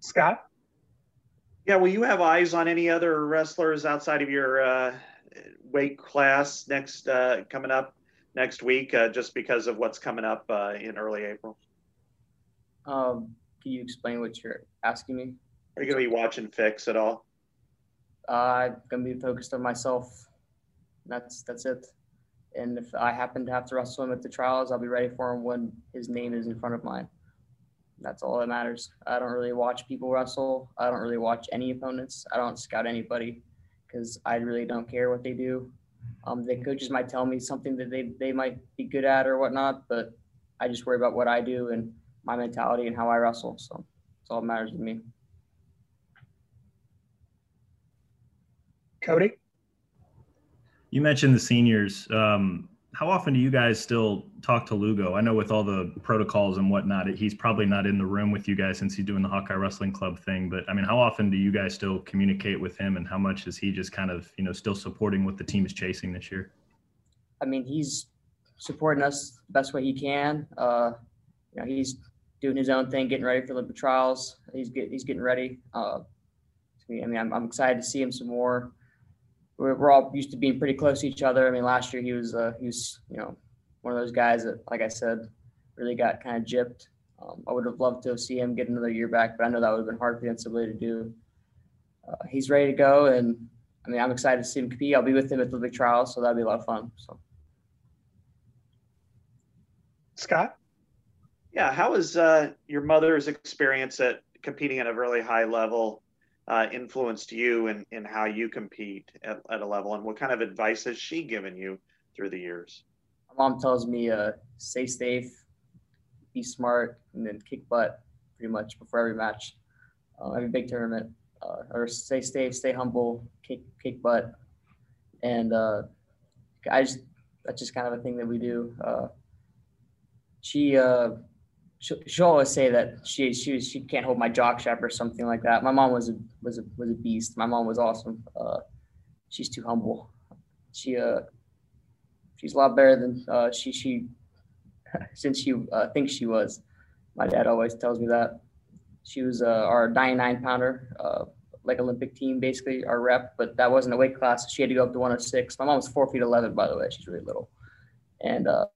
Scott. Yeah, will you have eyes on any other wrestlers outside of your uh, weight class next uh, coming up next week, uh, just because of what's coming up uh, in early April? Um, can you explain what you're asking me? Are you going to be watching Fix at all? I'm going to be focused on myself. That's that's it. And if I happen to have to wrestle him at the trials, I'll be ready for him when his name is in front of mine. That's all that matters. I don't really watch people wrestle. I don't really watch any opponents. I don't scout anybody because I really don't care what they do. Um, the coaches might tell me something that they, they might be good at or whatnot, but I just worry about what I do and my mentality and how I wrestle. So that's all that matters to me. Cody? You mentioned the seniors. Um, how often do you guys still talk to Lugo? I know with all the protocols and whatnot, he's probably not in the room with you guys since he's doing the Hawkeye Wrestling Club thing. But I mean, how often do you guys still communicate with him, and how much is he just kind of you know still supporting what the team is chasing this year? I mean, he's supporting us the best way he can. Uh, you know, he's doing his own thing, getting ready for Olympic trials. He's get, he's getting ready. Uh, I mean, I'm, I'm excited to see him some more we're, we're all used to being pretty close to each other. I mean, last year he was uh, he was you know one of those guys that, like I said, really got kind of gypped. Um, I would have loved to see him get another year back, but I know that would have been hard for the NCAA to do. Uh, he's ready to go, and I mean, I'm excited to see him compete. I'll be with him at the big trial, so that'll be a lot of fun. So, Scott. Yeah, how was uh, your mother's experience at competing at a really high level uh, influenced you in, in how you compete at, at a level and what kind of advice has she given you through the years my mom tells me uh, stay safe be smart and then kick butt pretty much before every match uh, every big tournament uh, or stay safe stay humble kick kick butt and uh, i just that's just kind of a thing that we do. Uh, she uh, she'll, she'll always say that she she she can't hold my jock strap or something like that. My mom was a was a was a beast. My mom was awesome. Uh, she's too humble. She uh she's a lot better than uh, she she since she uh, thinks she was. My dad always tells me that she was uh, our 99 pounder, uh, like Olympic team, basically our rep, but that wasn't a weight class. she had to go up to 106. My mom was four feet 11, by the way. She's really little. And uh,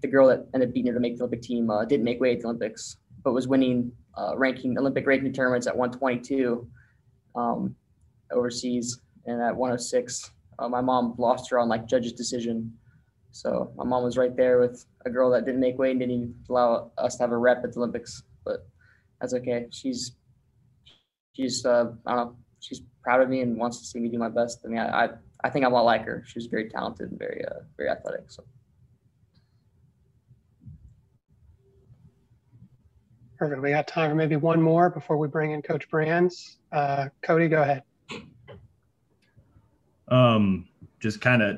the girl that ended up beating her to make the Olympic team uh, didn't make weight at the Olympics, but was winning uh, ranking Olympic ranking tournaments at 122 um, overseas. And at 106, uh, my mom lost her on like judge's decision. So my mom was right there with a girl that didn't make weight and didn't even allow us to have a rep at the Olympics. But that's okay. She's she's uh, I don't know. She's proud of me and wants to see me do my best. I mean, I I, I think I'm a lot like her. She's very talented and very uh, very athletic. So. Perfect. We got time for maybe one more before we bring in Coach Brands. Uh, Cody, go ahead. Um, just kind of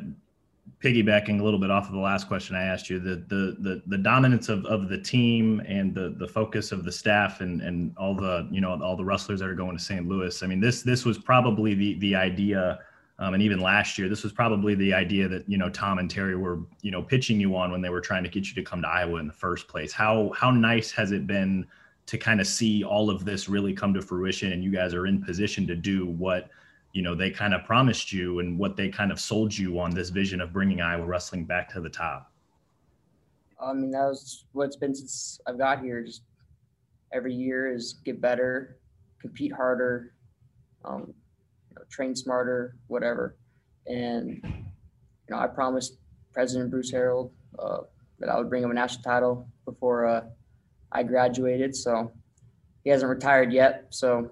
piggybacking a little bit off of the last question I asked you, the the the, the dominance of, of the team and the the focus of the staff and and all the you know all the wrestlers that are going to St. Louis. I mean, this this was probably the the idea. Um, and even last year, this was probably the idea that you know Tom and Terry were you know pitching you on when they were trying to get you to come to Iowa in the first place. How how nice has it been to kind of see all of this really come to fruition, and you guys are in position to do what you know they kind of promised you and what they kind of sold you on this vision of bringing Iowa wrestling back to the top? I mean, that was what's been since I've got here. Just every year is get better, compete harder, um, you know, train smarter, whatever. And you know, I promised President Bruce Harreld uh, that I would bring him a national title before uh, I graduated. So he hasn't retired yet. So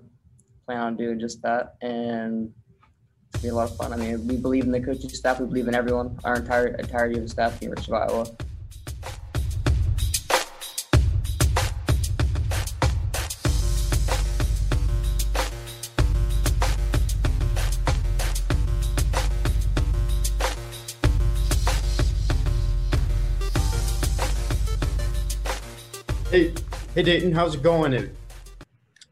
plan on doing just that, and it's be a lot of fun. I mean, we believe in the coaching staff. We believe in everyone, our entire entirety of the staff, University of Iowa. Hey, Daton, how's it going?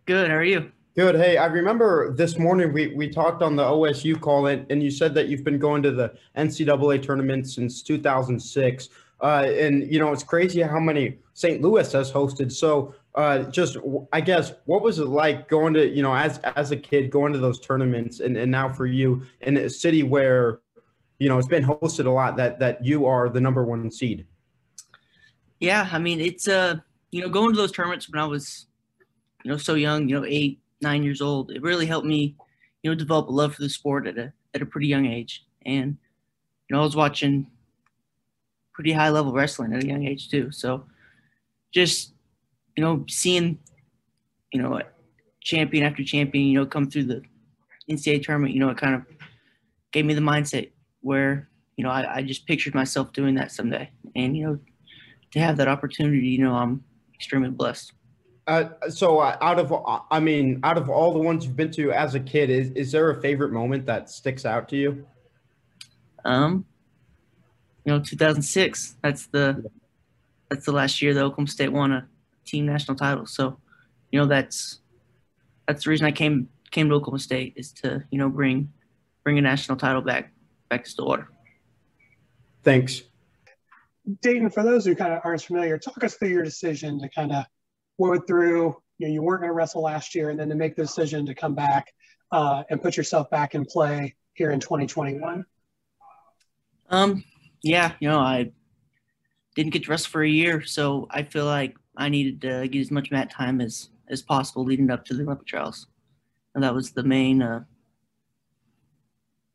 Good. How are you? Good. Hey, I remember this morning we, we talked on the OSU call and, and you said that you've been going to the NCAA tournament since 2006. Uh, and, you know, it's crazy how many St. Louis has hosted. So uh, just, I guess, what was it like going to, you know, as, as a kid going to those tournaments and, and now for you in a city where, you know, it's been hosted a lot that, that you are the number one seed? Yeah. I mean, it's, uh, you know, going to those tournaments when I was, you know, so young, you know, eight, nine years old, it really helped me, you know, develop a love for the sport at a at a pretty young age. And you know, I was watching pretty high level wrestling at a young age too. So just you know, seeing you know champion after champion, you know, come through the NCAA tournament, you know, it kind of gave me the mindset where you know I, I just pictured myself doing that someday, and you know, to have that opportunity, you know, I'm extremely blessed. Uh, so uh, out of I mean, out of all the ones you've been to as a kid, is is there a favorite moment that sticks out to you? Um, you know, 2006. That's the that's the last year that Oklahoma State won a team national title. So, you know, that's that's the reason I came came to Oklahoma State is to you know bring bring a national title back back to Stillwater. Thanks. Daton, for those who kind of aren't familiar, talk us through your decision to kind of went through, you know, you weren't going to wrestle last year, and then to make the decision to come back uh, and put yourself back in play here in 2021? Um, yeah, you know, I didn't get to wrestle for a year, so I feel like I needed to get as much mat time as as possible leading up to the Olympic trials, and that was the main uh,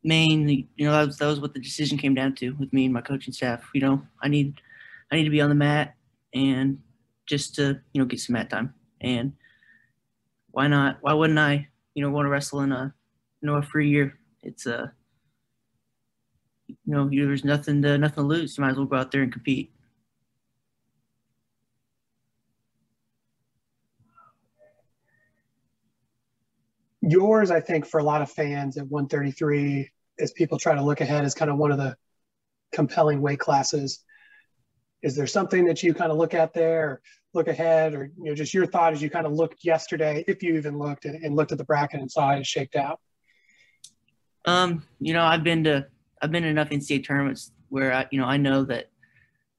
main. You know, that was that was what the decision came down to with me and my coaching staff. You know, I need I need to be on the mat and just to you know get some mat time. And why not? Why wouldn't I? You know, want to wrestle in a you know a free year? It's a uh, you know there's nothing to nothing to lose. You might as well go out there and compete. Yours, I think, for a lot of fans at 133, as people try to look ahead, is kind of one of the compelling weight classes. Is there something that you kind of look at there, or look ahead, or you know, just your thought as you kind of looked yesterday, if you even looked and, and looked at the bracket and saw it shaped out? Um, you know, I've been to I've been to enough NCAA tournaments where I, you know, I know that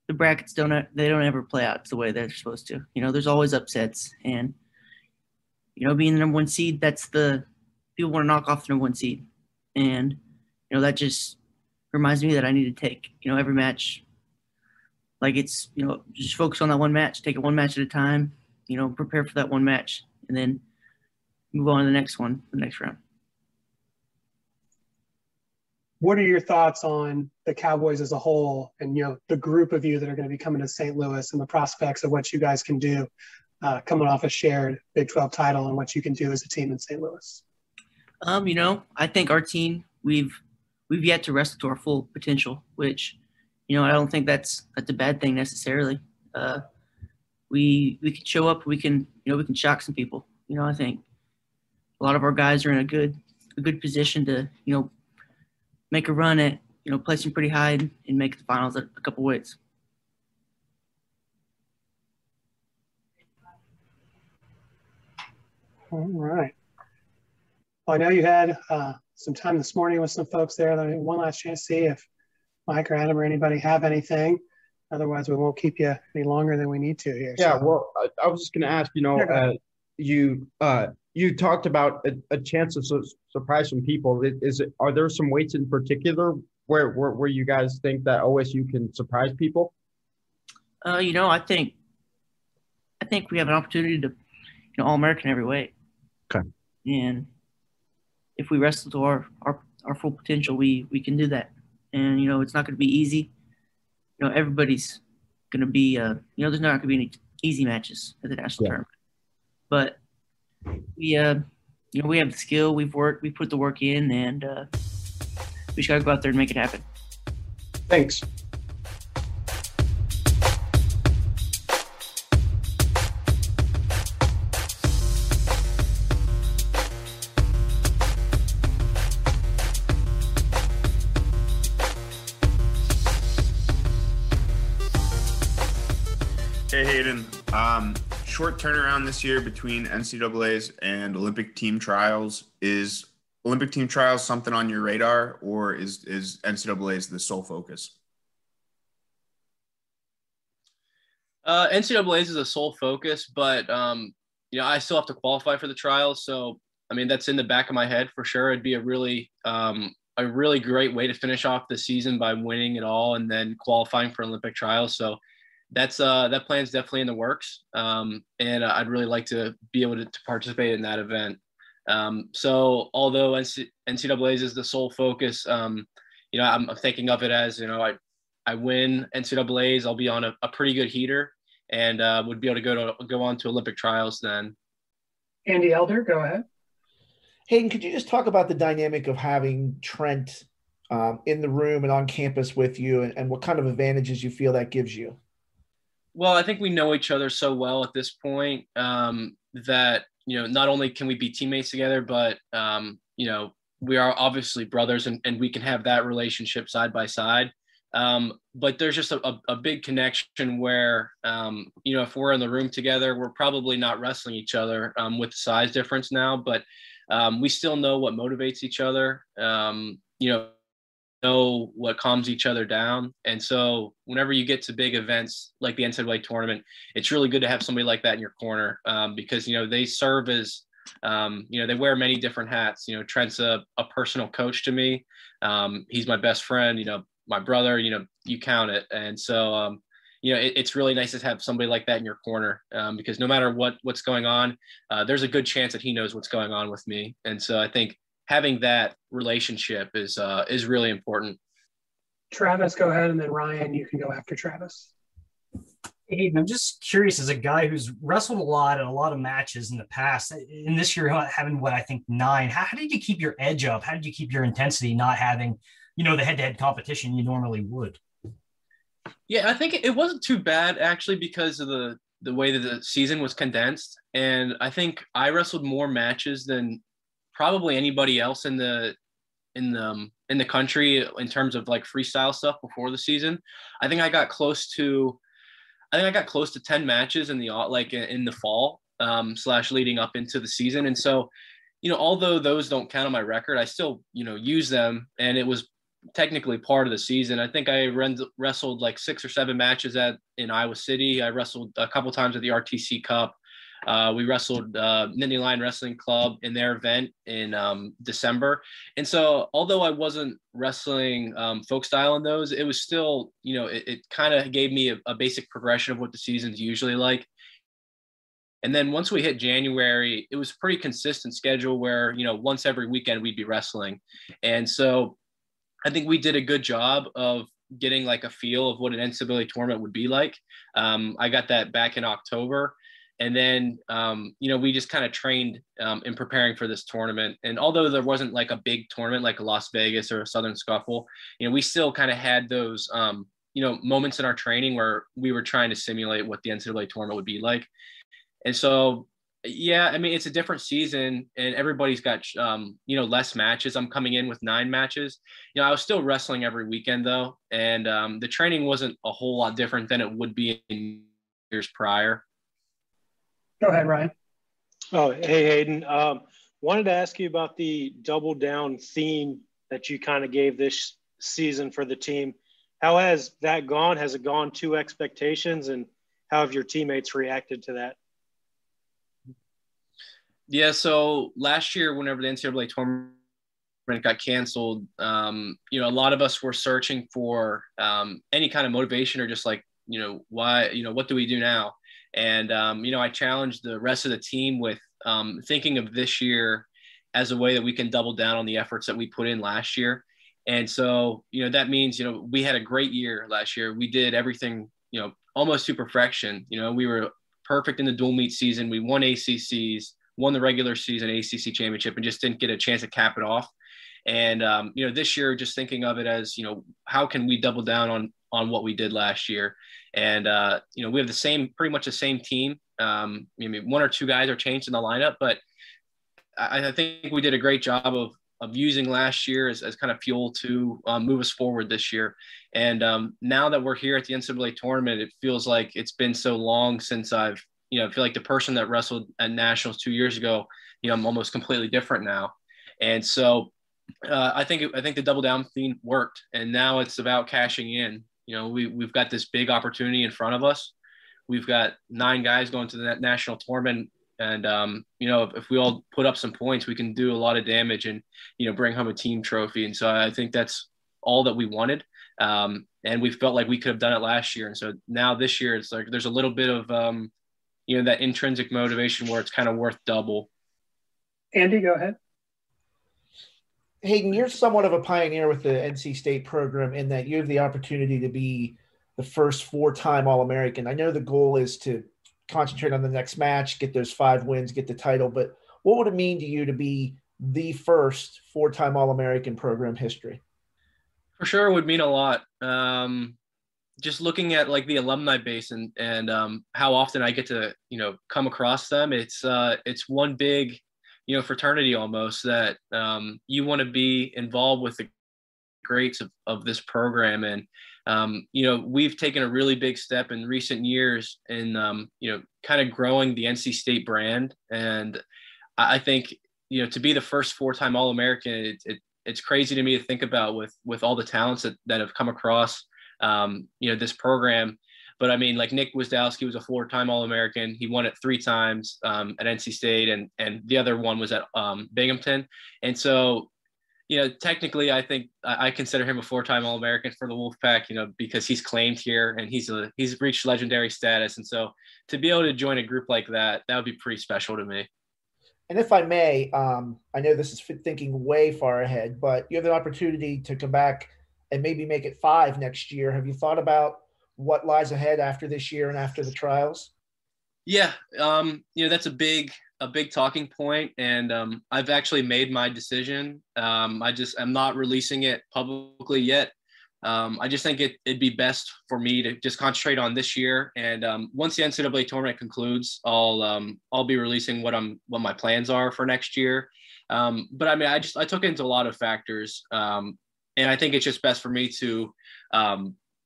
the brackets don't they don't ever play out the way they're supposed to. You know, there's always upsets, and you know, being the number one seed, that's the people want to knock off the number one seed, and you know that just reminds me that I need to take you know every match like it's you know just focus on that one match, take it one match at a time, you know, prepare for that one match, and then move on to the next one, the next round. What are your thoughts on the Cowboys as a whole, and you know the group of you that are going to be coming to St. Louis, and the prospects of what you guys can do, uh, coming off a shared Big 12 title, and what you can do as a team in St. Louis? Um, you know, I think our team we've we've yet to wrestle to our full potential, which you know I don't think that's that's a bad thing necessarily. Uh, we we can show up, we can you know we can shock some people. You know, I think a lot of our guys are in a good a good position to you know make a run at you know placing pretty high and, make the finals at a couple weights. All right. Well, I know you had uh, some time this morning with some folks there. One last chance to see if Mike or Adam or anybody have anything. Otherwise, we won't keep you any longer than we need to here. Yeah, so. well, I, I, was just going to ask. You know, uh, you uh, you talked about a, a chance of su- surprise from people. Is it? Are there some weights in particular where, where where you guys think that OSU can surprise people? Uh, you know, I think I think we have an opportunity to, you know, all American every weight. Okay. And if we wrestle to our, our our full potential, we we can do that. And you know, it's not going to be easy. You know, everybody's going to be. Uh, you know, there's not going to be any easy matches at the national yeah. tournament. But we uh you know we have the skill we've worked we put the work in and uh we just gotta go out there and make it happen thanks short turnaround this year between NCAA's and Olympic team trials. Is Olympic team trials something on your radar, or is is NCAA's the sole focus? Uh, NCAA's is a sole focus, but um, you know I still have to qualify for the trials. So I mean that's in the back of my head for sure. It'd be a really um, a really great way to finish off the season by winning it all and then qualifying for Olympic trials. So that's uh, that plan's definitely in the works, um, and uh, I'd really like to be able to, to participate in that event. Um, so although NC- NCAA's is the sole focus, um, you know, I'm thinking of it as you know, I I win NCAA's, I'll be on a, a pretty good heater, and uh, would be able to go to go on to Olympic trials then. Andy Elder, go ahead. Hayden, could you just talk about the dynamic of having Trent um, in the room and on campus with you, and, and what kind of advantages you feel that gives you? Well, I think we know each other so well at this point um, that you know not only can we be teammates together, but um, you know we are obviously brothers, and, and we can have that relationship side by side. Um, but there's just a, a, a big connection where um, you know if we're in the room together, we're probably not wrestling each other um, with the size difference now, but um, we still know what motivates each other. you know know what calms each other down. And so whenever you get to big events like the NCAA tournament, it's really good to have somebody like that in your corner um, because, you know, they serve as, um, you know, they wear many different hats. You know, Trent's a, a personal coach to me. Um, he's my best friend, you know, my brother, you know, you count it. And so, um, you know, it, it's really nice to have somebody like that in your corner um, because no matter what what's going on, uh, there's a good chance that he knows what's going on with me. And so I think having that relationship is uh, is really important. Travis, go ahead, and then Ryan, you can go after Travis. Hayden, I'm just curious as a guy who's wrestled a lot in a lot of matches in the past, in this year having what I think nine, how, how did you keep your edge up? How did you keep your intensity not having, you know, the head-to-head competition you normally would? Yeah, I think it wasn't too bad actually because of the the way that the season was condensed, and I think I wrestled more matches than probably anybody else in the in the um, in the country in terms of like freestyle stuff before the season. I think I got close to, I think I got close to 10 matches in the, like in the fall um, slash leading up into the season. And so, you know, although those don't count on my record, I still, you know, use them. And it was technically part of the season. I think I wrestled like six or seven matches at in Iowa City. I wrestled a couple times at the RTC Cup. Uh, we wrestled uh, Nittany Lion Wrestling Club in their event in um, December, and so although I wasn't wrestling um, folk style in those, it was still you know it, it kind of gave me a, a basic progression of what the season's usually like. And then once we hit January, it was a pretty consistent schedule where you know once every weekend we'd be wrestling, and so I think we did a good job of getting like a feel of what an NCAA tournament would be like. Um, I got that back in October. And then, um, you know, we just kind of trained um, in preparing for this tournament. And although there wasn't like a big tournament like Las Vegas or a Southern Scuffle, you know, we still kind of had those, um, you know, moments in our training where we were trying to simulate what the NCAA tournament would be like. And so yeah, I mean it's a different season, and everybody's got um, you know less matches. I'm coming in with nine matches. You know, I was still wrestling every weekend though, and um, the training wasn't a whole lot different than it would be in years prior. Go ahead, Ryan. Oh, hey Hayden. Um, wanted to ask you about the double down theme that you kind of gave this season for the team. How has that gone? Has it gone to expectations, and how have your teammates reacted to that? Yeah, so last year, whenever the NCAA tournament got canceled, um, you know, a lot of us were searching for um, any kind of motivation or just like, you know, why, you know, what do we do now? And, um, you know, I challenged the rest of the team with um, thinking of this year as a way that we can double down on the efforts that we put in last year. And so, you know, that means, you know, we had a great year last year. We did everything, you know, almost to perfection. You know, we were perfect in the dual meet season. We won ACCs won the regular season ACC championship and just didn't get a chance to cap it off. And um, you know, this year, just thinking of it as you know, how can we double down on on what we did last year? And uh, you know, we have the same, pretty much the same team. Um, I mean, one or two guys are changed in the lineup, but I, I think we did a great job of of using last year as, as kind of fuel to um, move us forward this year. And um, now that we're here at the NCAA tournament, it feels like it's been so long since I've you know, I feel like the person that wrestled at nationals two years ago, you know, I'm almost completely different now. And so uh, I think, I think the double down theme worked and now it's about cashing in, you know, we, we've got this big opportunity in front of us. We've got nine guys going to the national tournament. And, um, you know, if, if we all put up some points, we can do a lot of damage and, you know, bring home a team trophy. And so I think that's all that we wanted. Um, and we felt like we could have done it last year. And so now this year, it's like there's a little bit of um, you know that intrinsic motivation where it's kind of worth double andy go ahead hayden you're somewhat of a pioneer with the nc state program in that you have the opportunity to be the first four-time all-american. I know the goal is to concentrate on the next match get those five wins get the title but what would it mean to you to be the first four-time all-american program history? For sure it would mean a lot. Um, just looking at like the alumni base and and um, how often I get to you know come across them, it's uh, it's one big you know fraternity almost that um, you want to be involved with the greats of, of this program and um, you know we've taken a really big step in recent years in um, you know kind of growing the NC State brand and I think you know to be the first four-time All-American it, it, it's crazy to me to think about with with all the talents that, that have come across um, you know, this program. But I mean, like Nick Gwiazdowski was a four-time All-American. He won it three times um, at NC State, and and the other one was at um, Binghamton. And so, you know, technically, I think I consider him a four-time All-American for the Wolfpack. You know, because he's claimed here and he's a he's reached legendary status. And so, to be able to join a group like that, that would be pretty special to me. And if I may, um, I know this is thinking way far ahead, but you have an opportunity to come back and maybe make it five next year. Have you thought about what lies ahead after this year and after the trials? Yeah, um, you know that's a big a big talking point, and um, I've actually made my decision. Um, I just I'm not releasing it publicly yet. Um, I just think it, it'd be best for me to just concentrate on this year, and um, once the NCAA tournament concludes, I'll um, I'll be releasing what I'm what my plans are for next year. But I mean, I just I took into a lot of factors. And I think it's just best for me to,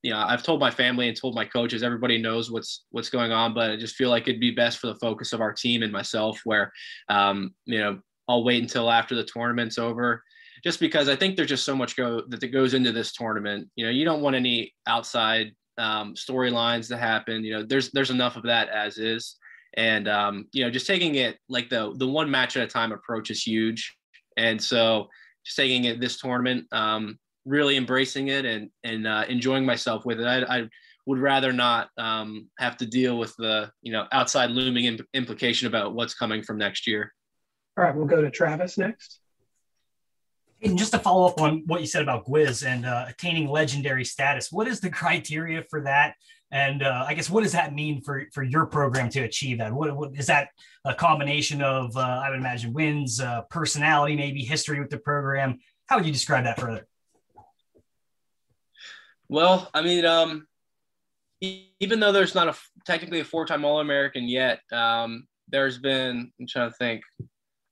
you know, I've told my family and told my coaches, everybody knows what's what's going on, but I just feel like it'd be best for the focus of our team and myself, where, um, you know, I'll wait until after the tournament's over, just because I think there's just so much go that goes into this tournament. You know, you don't want any outside um, storylines to happen. You know, there's there's enough of that as is, and um, you know, just taking it like the the one match at a time approach is huge, and so just taking it this tournament, um, really embracing it and and uh, enjoying myself with it. I, I would rather not um, have to deal with the you know outside looming imp- implication about what's coming from next year. All right, we'll go to Travis next. And just to follow up on what you said about Gwiz and uh, attaining legendary status, what is the criteria for that? And uh, I guess what does that mean for for your program to achieve that? What, what is that a combination of? Uh, I would imagine wins, uh, personality, maybe history with the program. How would you describe that further? Well, I mean, um, even though there's not a technically a four-time All-American yet, um, there's been I'm trying to think,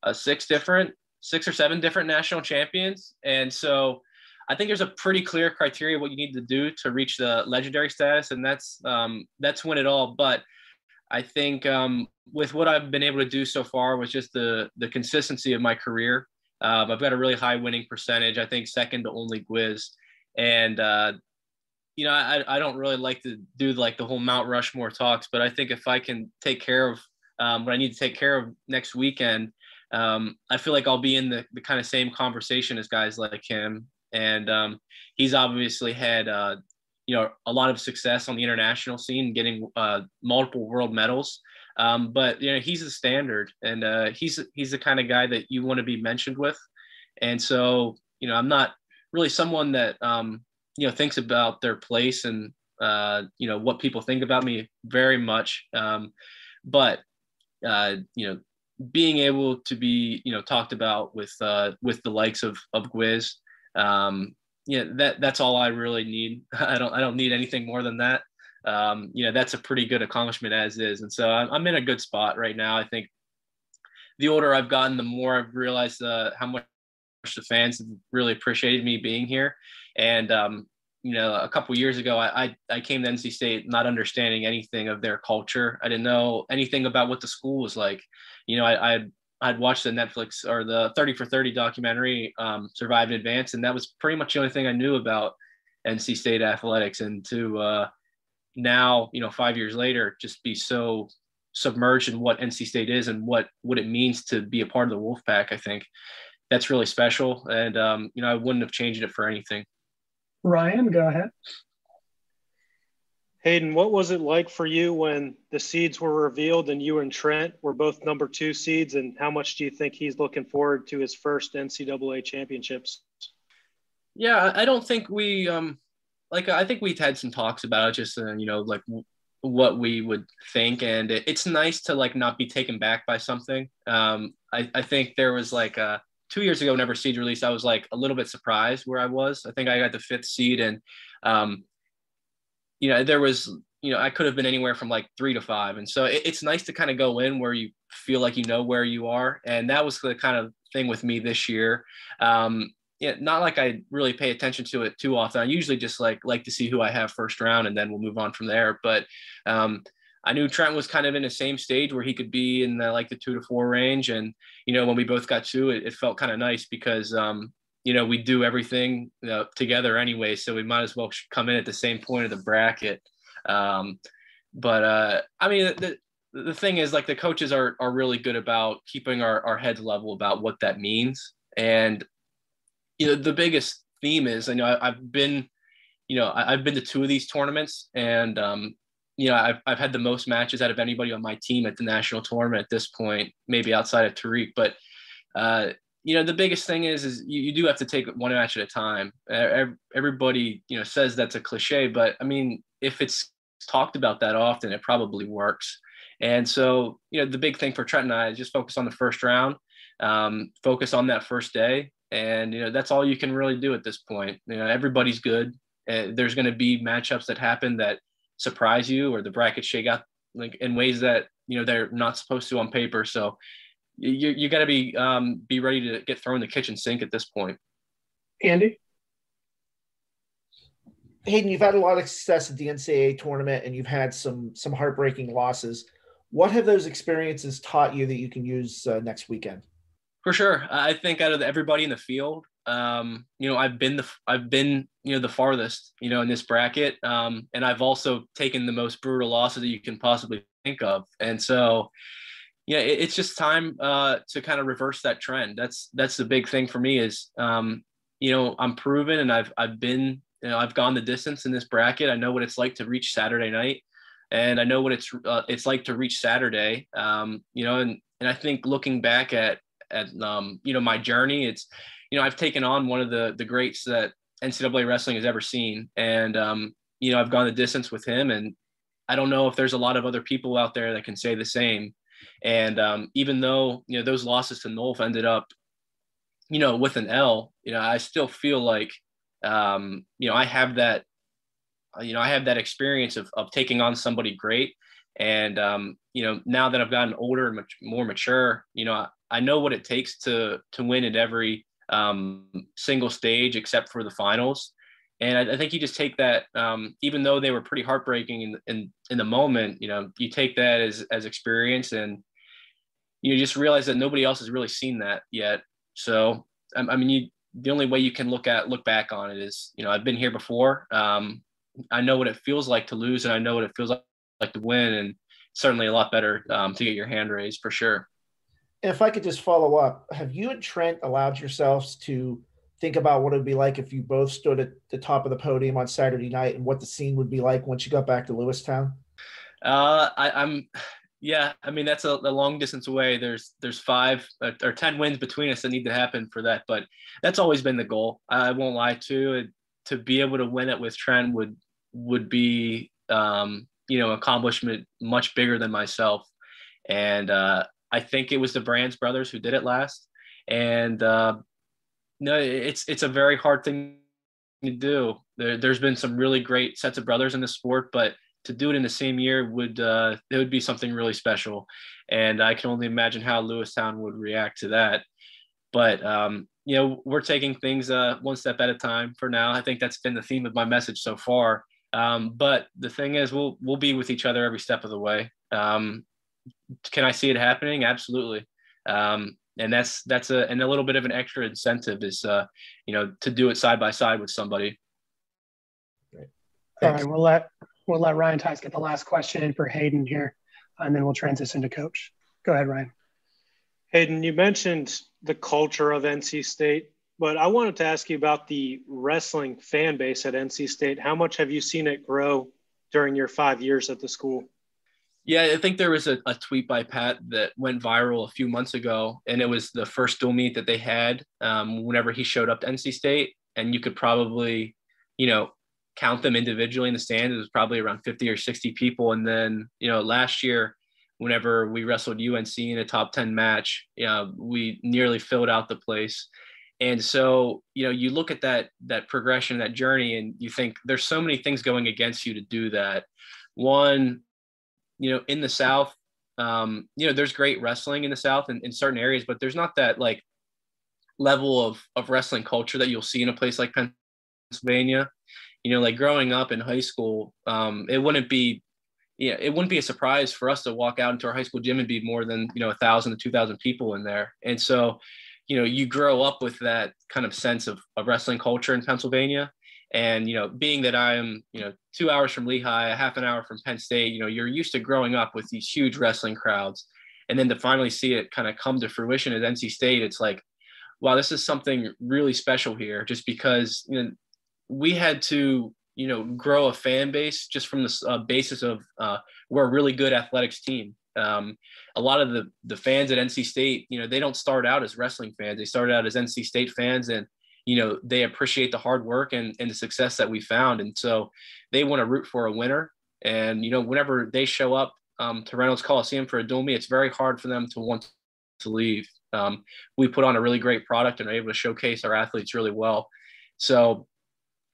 uh, six different, six or seven different national champions, and so I think there's a pretty clear criteria what you need to do to reach the legendary status, and that's um, that's win it all. But I think um, with what I've been able to do so far was just the the consistency of my career. Um, I've got a really high winning percentage. I think second to only Gwiz, and uh, you know, I, I don't really like to do like the whole Mount Rushmore talks, but I think if I can take care of um, what I need to take care of next weekend, um, I feel like I'll be in the, the kind of same conversation as guys like him. And um, he's obviously had, uh, you know, a lot of success on the international scene, getting uh, multiple world medals. Um, but you know, he's the standard, and uh, he's he's the kind of guy that you want to be mentioned with. And so, you know, I'm not really someone that um, you know thinks about their place and uh, you know what people think about me very much. Um, but uh, you know, being able to be you know talked about with uh, with the likes of of Gwiz, um, yeah, that that's all I really need. I don't I don't need anything more than that. Um, you know, that's a pretty good accomplishment as is, and so I'm, I'm in a good spot right now. I think the older I've gotten, the more I've realized uh, how much the fans have really appreciated me being here. And um, you know, a couple years ago, I, I, I came to NC State not understanding anything of their culture. I didn't know anything about what the school was like. You know, I I'd, I'd watched the Netflix or the 30 for 30 documentary, um, Survive and Advance, and that was pretty much the only thing I knew about NC State athletics. And to uh, now, you know, five years later, just be so submerged in what NC State is and what what it means to be a part of the Wolfpack, I think that's really special. And um, you know, I wouldn't have changed it for anything. Ryan, go ahead. Hayden, what was it like for you when the seeds were revealed and you and Trent were both number two seeds? And how much do you think he's looking forward to his first NCAA championships? Yeah, I don't think we, um, like, I think we've had some talks about it, just, uh, you know, like what we would think. And it, it's nice to, like, not be taken back by something. Um, I, I think there was, like, a, two years ago, whenever seed released, I was like a little bit surprised where I was. I think I got the fifth seed, and um, you know, there was, you know, I could have been anywhere from like three to five, and so it, it's nice to kind of go in where you feel like you know where you are, and that was the kind of thing with me this year. Um, yeah, not like I really pay attention to it too often. I usually just like like to see who I have first round, and then we'll move on from there. But um, I knew Trent was kind of in the same stage where he could be in the like the two to four range. And, you know, when we both got to it, it felt kind of nice because, um, you know, we do everything you know, together anyway. So we might as well come in at the same point of the bracket. Um, but uh, I mean, the, the thing is like the coaches are, are really good about keeping our, our heads level about what that means. And, you know, the biggest theme is, I know I, have been, you know, I, have been to two of these tournaments and, um, you know, I've, I've had the most matches out of anybody on my team at the national tournament at this point, maybe outside of Tariq. But, uh, you know, the biggest thing is, is you, you do have to take one match at a time. Everybody, you know, says that's a cliche, but I mean, if it's talked about that often, it probably works. And so, you know, the big thing for Trent and I is just focus on the first round, um, focus on that first day. And, you know, that's all you can really do at this point. You know, everybody's good. Uh, there's going to be matchups that happen that surprise you or the brackets shake out like in ways that you know they're not supposed to on paper. So you you got to be um, be ready to get thrown in the kitchen sink at this point. Andy. Hayden, you've had a lot of success at the NCAA tournament, and you've had some some heartbreaking losses. What have those experiences taught you that you can use uh, next weekend? For sure, I think out of everybody in the field, um, you know, I've been the I've been you know the farthest, you know, in this bracket, um, and I've also taken the most brutal losses that you can possibly think of, and so. Yeah, it, it's just time uh, to kind of reverse that trend. That's that's the big thing for me is, um, you know, I'm proven and I've I've been you know I've gone the distance in this bracket. I know what it's like to reach Saturday night, and I know what it's uh, it's like to reach Saturday. Um, you know, and and I think looking back at at um, you know my journey, it's you know, I've taken on one of the the greats that NCAA wrestling has ever seen, and um, you know, I've gone the distance with him, and I don't know if there's a lot of other people out there that can say the same. And um, even though you know those losses to Nolf ended up, you know, with an L, you know, I still feel like um, you know I have that, you know, I have that experience of of taking on somebody great. And um, you know, now that I've gotten older and much more mature, you know, I, I know what it takes to to win at every um, single stage except for the finals. And I, I think you just take that, um, even though they were pretty heartbreaking in, in, in the moment, you know, you take that as, as experience and you just realize that nobody else has really seen that yet. So, I, I mean, you, the only way you can look at, look back on it is, you know, I've been here before. Um, I know what it feels like to lose and I know what it feels like, like to win and certainly a lot better um, to get your hand raised for sure if I could just follow up, have you and Trent allowed yourselves to think about what it would be like if you both stood at the top of the podium on Saturday night and what the scene would be like once you got back to Lewistown? Uh, I, am yeah. I mean, that's a, a, long distance away. There's there's five uh, or ten wins between us that need to happen for that. But that's always been the goal. I won't lie to it. To be able to win it with Trent would would be um, you know accomplishment much bigger than myself. And uh, I think it was the Brands brothers who did it last, and uh, no, it's it's a very hard thing to do. There, has been some really great sets of brothers in the sport, but to do it in the same year would uh, it would be something really special, and I can only imagine how Lewistown would react to that. But um, you know, we're taking things uh, one step at a time for now. I think that's been the theme of my message so far. Um, but the thing is, we'll we'll be with each other every step of the way. Um, can I see it happening? Absolutely. Um, and that's that's a and a little bit of an extra incentive is uh, you know to do it side by side with somebody. Great. All right, we'll let we'll let Ryan Tice get the last question in for Hayden here, and then we'll transition to coach. Go ahead, Ryan. Hayden, you mentioned the culture of NC State, but I wanted to ask you about the wrestling fan base at NC State. How much have you seen it grow during your five years at the school? Yeah, I think there was a, a, tweet by Pat that went viral a few months ago, and it was the first dual meet that they had um, whenever he showed up to NC State, and you could probably, you know, count them individually in the stands. It was probably around 50 or 60 people, and then you know last year, whenever we wrestled UNC in a top 10 match, you know, we nearly filled out the place. And so, you know, you look at that that progression, that journey, and you think there's so many things going against you to do that. One, you know, in the South, um, you know, there's great wrestling in the South and in certain areas, but there's not that like level of of wrestling culture that you'll see in a place like Pennsylvania. You know, like growing up in high school, um, it wouldn't be, yeah, it wouldn't be a surprise for us to walk out into our high school gym and be more than you know a thousand to two thousand people in there. And so, you know, you grow up with that kind of sense of, of wrestling culture in Pennsylvania. And you know, being that I am, you know, two hours from Lehigh, a half an hour from Penn State, you know, you're used to growing up with these huge wrestling crowds, and then to finally see it kind of come to fruition at NC State, it's like, wow, this is something really special here. Just because you know, we had to, you know, grow a fan base just from the uh, basis of uh, we're a really good athletics team. Um, a lot of the the fans at NC State, you know, they don't start out as wrestling fans. They started out as NC State fans, and you know they appreciate the hard work and, and the success that we found. And so they want to root for a winner. And you know whenever they show up um, to reynolds coliseum for a dual meet it's very hard for them to want to leave. Um, we put on a really great product and are able to showcase our athletes really well. So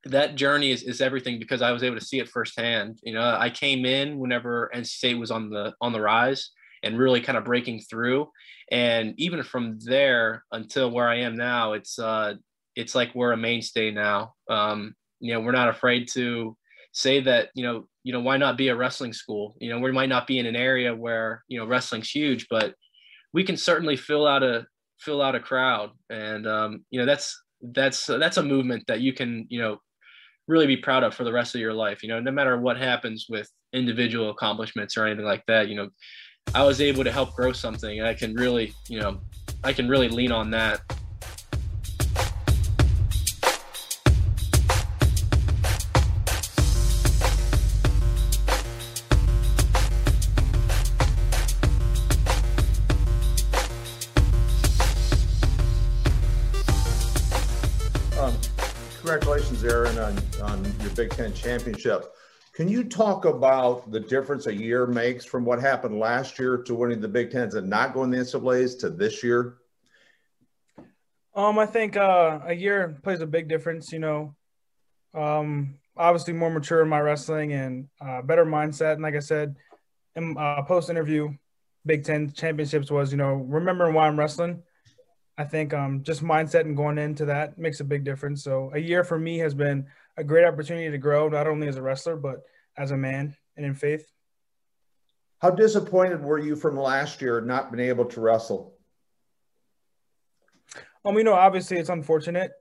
that journey is, is everything because i was able to see it firsthand. You know i came in whenever nc state was on the on the rise and really kind of breaking through. And even from there until where i am now it's uh it's like we're a mainstay now. Um, you know, we're not afraid to say that, you know, you know, why not be a wrestling school? You know, we might not be in an area where, you know, wrestling's huge, but we can certainly fill out a fill out a crowd. And um, you know, that's that's that's a movement that you can, you know, really be proud of for the rest of your life. You know, no matter what happens with individual accomplishments or anything like that, you know, I was able to help grow something and I can really, you know, I can really lean on that. Congratulations, Aaron, on, on your Big Ten championship. Can you talk about the difference a year makes from what happened last year to winning the Big Tens and not going the NCAA's to this year? Um, I think uh, a year plays a big difference. You know, um, obviously more mature in my wrestling and uh, better mindset. And like I said, in uh, post interview, Big Ten championships was you know remembering why I'm wrestling. I think um, just mindset and going into that makes a big difference. So a year for me has been a great opportunity to grow, not only as a wrestler but as a man and in faith. How disappointed were you from last year not being able to wrestle? Um, you know, obviously it's unfortunate.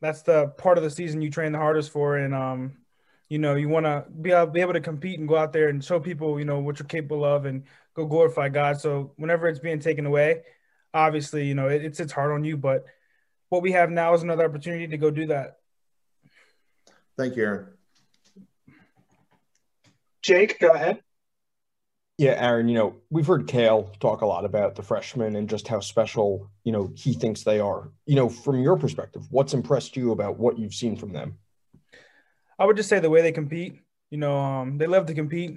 That's the part of the season you train the hardest for, and um, you know, you want to be able, be able to compete and go out there and show people, you know, what you're capable of, and go glorify God. So whenever it's being taken away, obviously, you know, it, it's it's hard on you. But what we have now is another opportunity to go do that. Thank you, Aaron. Jake, go ahead. Yeah, Aaron, you know, we've heard Cael talk a lot about the freshmen and just how special, you know, he thinks they are. You know, from your perspective, what's impressed you about what you've seen from them? I would just say the way they compete. You know, um, they love to compete.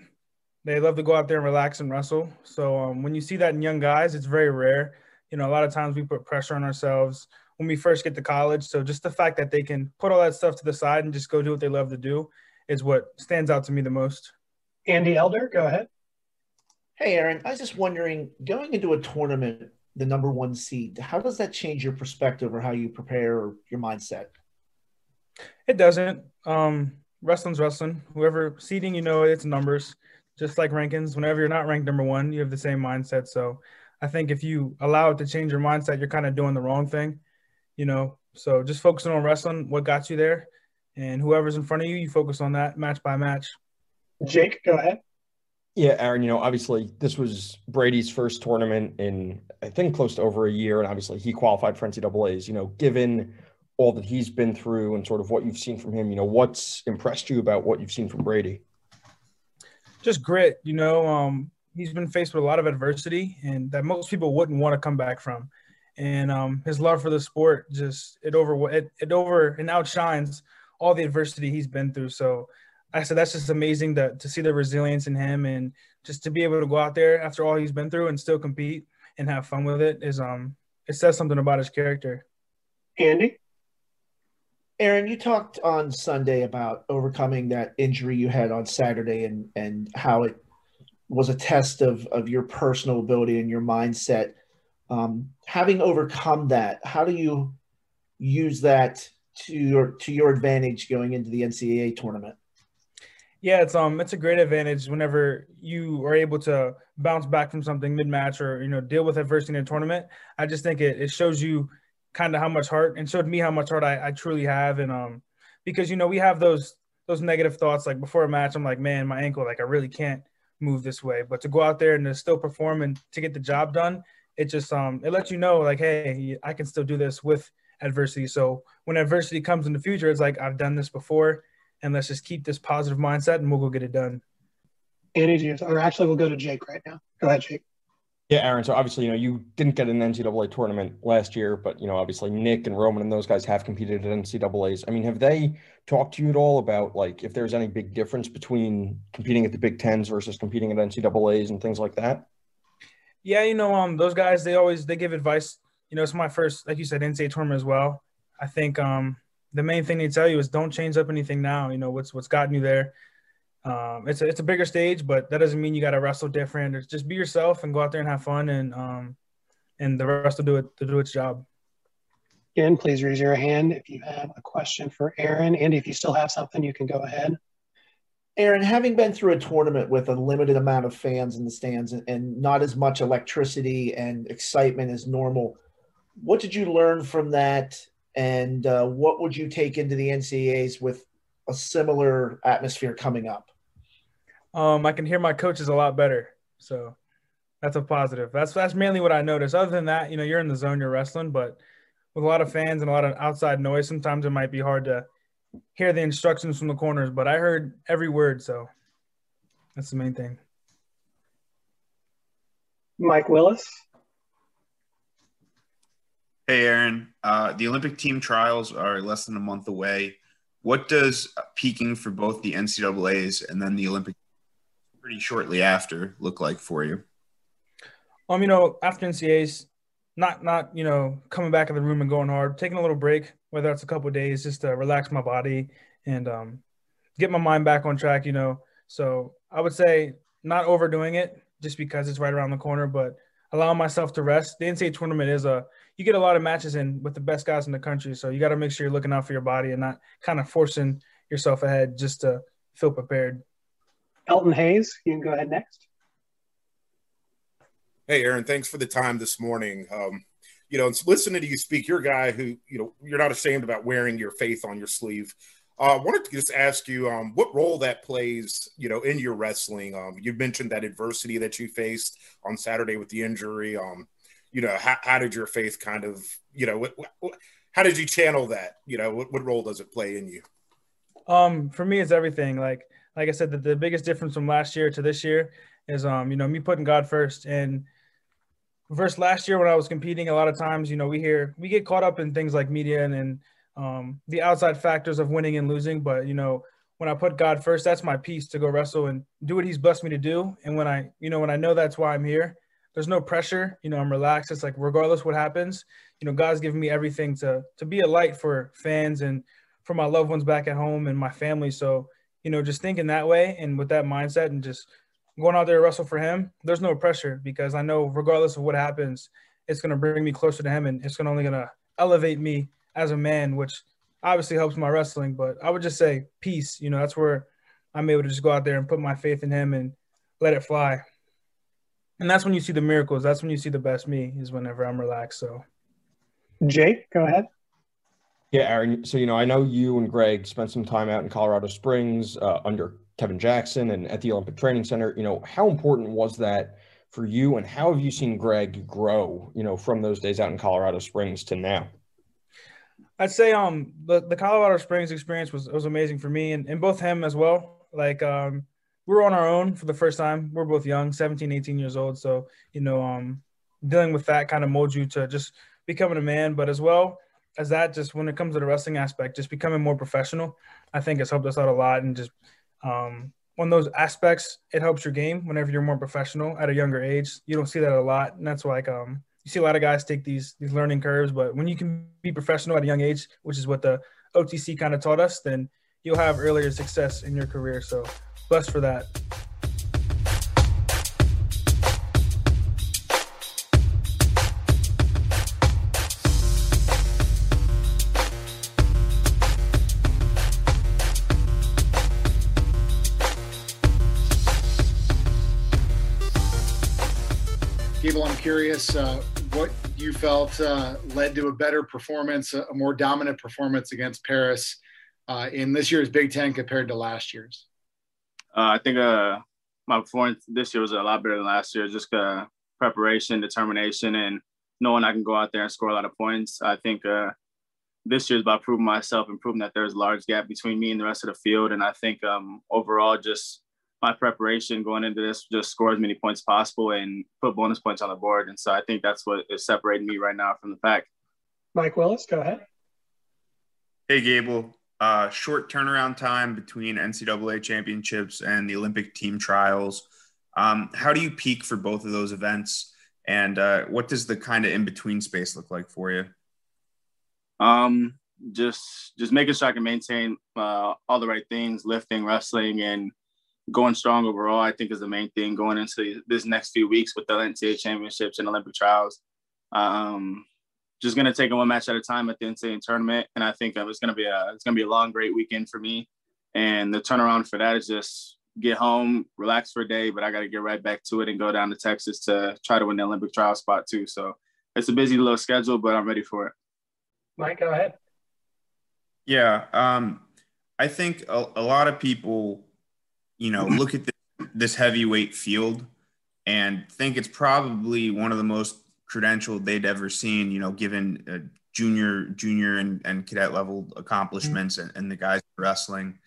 They love to go out there and relax and wrestle. So um, when you see that in young guys, it's very rare. You know, a lot of times we put pressure on ourselves when we first get to college. So just the fact that they can put all that stuff to the side and just go do what they love to do is what stands out to me the most. Andy Elder, go ahead. Hey, Aaron, I was just wondering, going into a tournament, the number one seed, how does that change your perspective or how you prepare or your mindset? It doesn't. Um, wrestling's wrestling. Whoever seeding, you know, it's numbers. Just like rankings, whenever you're not ranked number one, you have the same mindset. So I think if you allow it to change your mindset, you're kind of doing the wrong thing, you know. So just focusing on wrestling, what got you there, and whoever's in front of you, you focus on that match by match. Jake, go ahead. Yeah, Aaron, you know, obviously this was Brady's first tournament in I think close to over a year, and obviously he qualified for NCAA's. You know, given all that he's been through and sort of what you've seen from him, you know, what's impressed you about what you've seen from Brady? Just grit, you know. Um, he's been faced with a lot of adversity, and that most people wouldn't want to come back from. And um, his love for the sport just it over it, it over and outshines all the adversity he's been through. So I said that's just amazing to to see the resilience in him and just to be able to go out there after all he's been through and still compete and have fun with it is um it says something about his character. Andy, Aaron, you talked on Sunday about overcoming that injury you had on Saturday and and how it was a test of of your personal ability and your mindset. Um, having overcome that, how do you use that to your to your advantage going into the NCAA tournament? Yeah, it's um it's a great advantage whenever you are able to bounce back from something mid match or you know deal with adversity in a tournament. I just think it, it shows you kind of how much heart and showed me how much heart I, I truly have and um because you know we have those those negative thoughts like before a match I'm like man my ankle like I really can't move this way but to go out there and to still perform and to get the job done it just um it lets you know like hey I can still do this with adversity so when adversity comes in the future it's like I've done this before and let's just keep this positive mindset and we'll go get it done. Andy, or actually we'll go to Jake right now. Go ahead, Jake. Yeah, Aaron. So obviously, you know, you didn't get an NCAA tournament last year, but you know, obviously Nick and Roman and those guys have competed at NCAA's. I mean, have they talked to you at all about like if there's any big difference between competing at the Big Tens versus competing at NCAA's and things like that? Yeah, you know, um, those guys they always they give advice. You know, it's my first, like you said, NCAA tournament as well. I think um, the main thing they tell you is don't change up anything now. You know what's what's gotten you there. Um, it's a, it's a bigger stage, but that doesn't mean you got to wrestle different. It's just be yourself and go out there and have fun, and um, and the rest will do it to do its job. Again, please raise your hand if you have a question for Aaron. And if you still have something, you can go ahead. Aaron, having been through a tournament with a limited amount of fans in the stands and, and not as much electricity and excitement as normal, what did you learn from that? And uh, what would you take into the NCAAs with a similar atmosphere coming up? Um, I can hear my coaches a lot better. So that's a positive. That's that's mainly what I noticed. Other than that, you know, you're in the zone, you're wrestling, but with a lot of fans and a lot of outside noise, sometimes it might be hard to hear the instructions from the corners. But I heard every word, so that's the main thing. Mike Willis. Hey, Aaron. Uh, the Olympic team trials are less than a month away. What does peaking for both the NCAA's and then the Olympic pretty shortly after look like for you? Um, you know, after NCAA's, not not you know coming back in the room and going hard, taking a little break, whether it's a couple days, just to relax my body and um, get my mind back on track. You know, so I would say not overdoing it just because it's right around the corner, but allowing myself to rest. The NCAA tournament is a you get a lot of matches in with the best guys in the country, so you got to make sure you're looking out for your body and not kind of forcing yourself ahead just to feel prepared. Elton Hayes, you can go ahead next. Hey, Aaron, thanks for the time this morning. Um, you know, listening to you speak, you're a guy who, you know, you're not ashamed about wearing your faith on your sleeve. I uh, wanted to just ask you um, what role that plays, you know, in your wrestling. Um, you mentioned that adversity that you faced on Saturday with the injury. Um, you know, how, how did your faith kind of, you know, what, what, how did you channel that? You know, what, what role does it play in you? Um, for me, it's everything. Like, like I said, the, the biggest difference from last year to this year is, um, you know, me putting God first and versus last year when I was competing, a lot of times, you know, we hear we get caught up in things like media and, and um, the outside factors of winning and losing. But you know, when I put God first, that's my peace to go wrestle and do what He's blessed me to do. And when I, you know, when I know that's why I'm here, there's no pressure. You know, I'm relaxed. It's like regardless what happens, you know, God's given me everything to to be a light for fans and for my loved ones back at home and my family. So, you know, just thinking that way and with that mindset and just going out there to wrestle for him, there's no pressure because I know regardless of what happens, it's going to bring me closer to him and it's going only going to elevate me as a man, which obviously helps my wrestling. But I would just say peace. You know, that's where I'm able to just go out there and put my faith in him and let it fly. And that's when you see the miracles. That's when you see the best me is whenever I'm relaxed. So, Jake, go ahead. Yeah, Aaron. So, you know, I know you and Greg spent some time out in Colorado Springs uh, under Kevin Jackson and at the Olympic Training Center. You know, how important was that for you, and how have you seen Greg grow? You know, from those days out in Colorado Springs to now. I'd say um the, the Colorado Springs experience was was amazing for me and, and both him as well. Like um we were on our own for the first time. We're both young, 17, 18 years old. So, you know, um dealing with that kind of molds you to just becoming a man, but as well as that, just when it comes to the wrestling aspect, just becoming more professional, I think has helped us out a lot and just um, on those aspects, it helps your game whenever you're more professional at a younger age. You don't see that a lot, and that's like um, you see a lot of guys take these these learning curves. But when you can be professional at a young age, which is what the OTC kind of taught us, then you'll have earlier success in your career. So blessed for that. Uh, what you felt uh, led to a better performance, a more dominant performance against Parris uh, in this year's Big Ten compared to last year's. Uh, I think uh, my performance this year was a lot better than last year. Just uh, preparation, determination, and knowing I can go out there and score a lot of points. I think this year is about proving myself and proving that there's a large gap between me and the rest of the field. And I think um, overall, just my preparation going into this just score as many points possible and put bonus points on the board. And so I think that's what is separating me right now from the pack. Mike Willis, go ahead. Hey, Gable. Uh, short turnaround time between NCAA championships and the Olympic team trials. Um, how do you peak for both of those events? And uh, what does the kind of in between space look like for you? Um, just just making sure I can maintain uh, all the right things, lifting, wrestling, and going strong overall, I think is the main thing going into this next few weeks with the NCAA championships and Olympic trials. Um, just gonna take it one match at a time at the NCAA tournament, and I think it's gonna be a it's gonna be a long, great weekend for me. And the turnaround for that is just get home, relax for a day, but I got to get right back to it and go down to Texas to try to win the Olympic trial spot too. So it's a busy little schedule, but I'm ready for it. Mike, go ahead. Yeah, um, I think a, a lot of people, you know, look at this, this heavyweight field and think it's probably one of the most credentialed they'd ever seen. You know, given uh, junior, junior, and, and cadet level accomplishments mm-hmm. and, and the guys wrestling,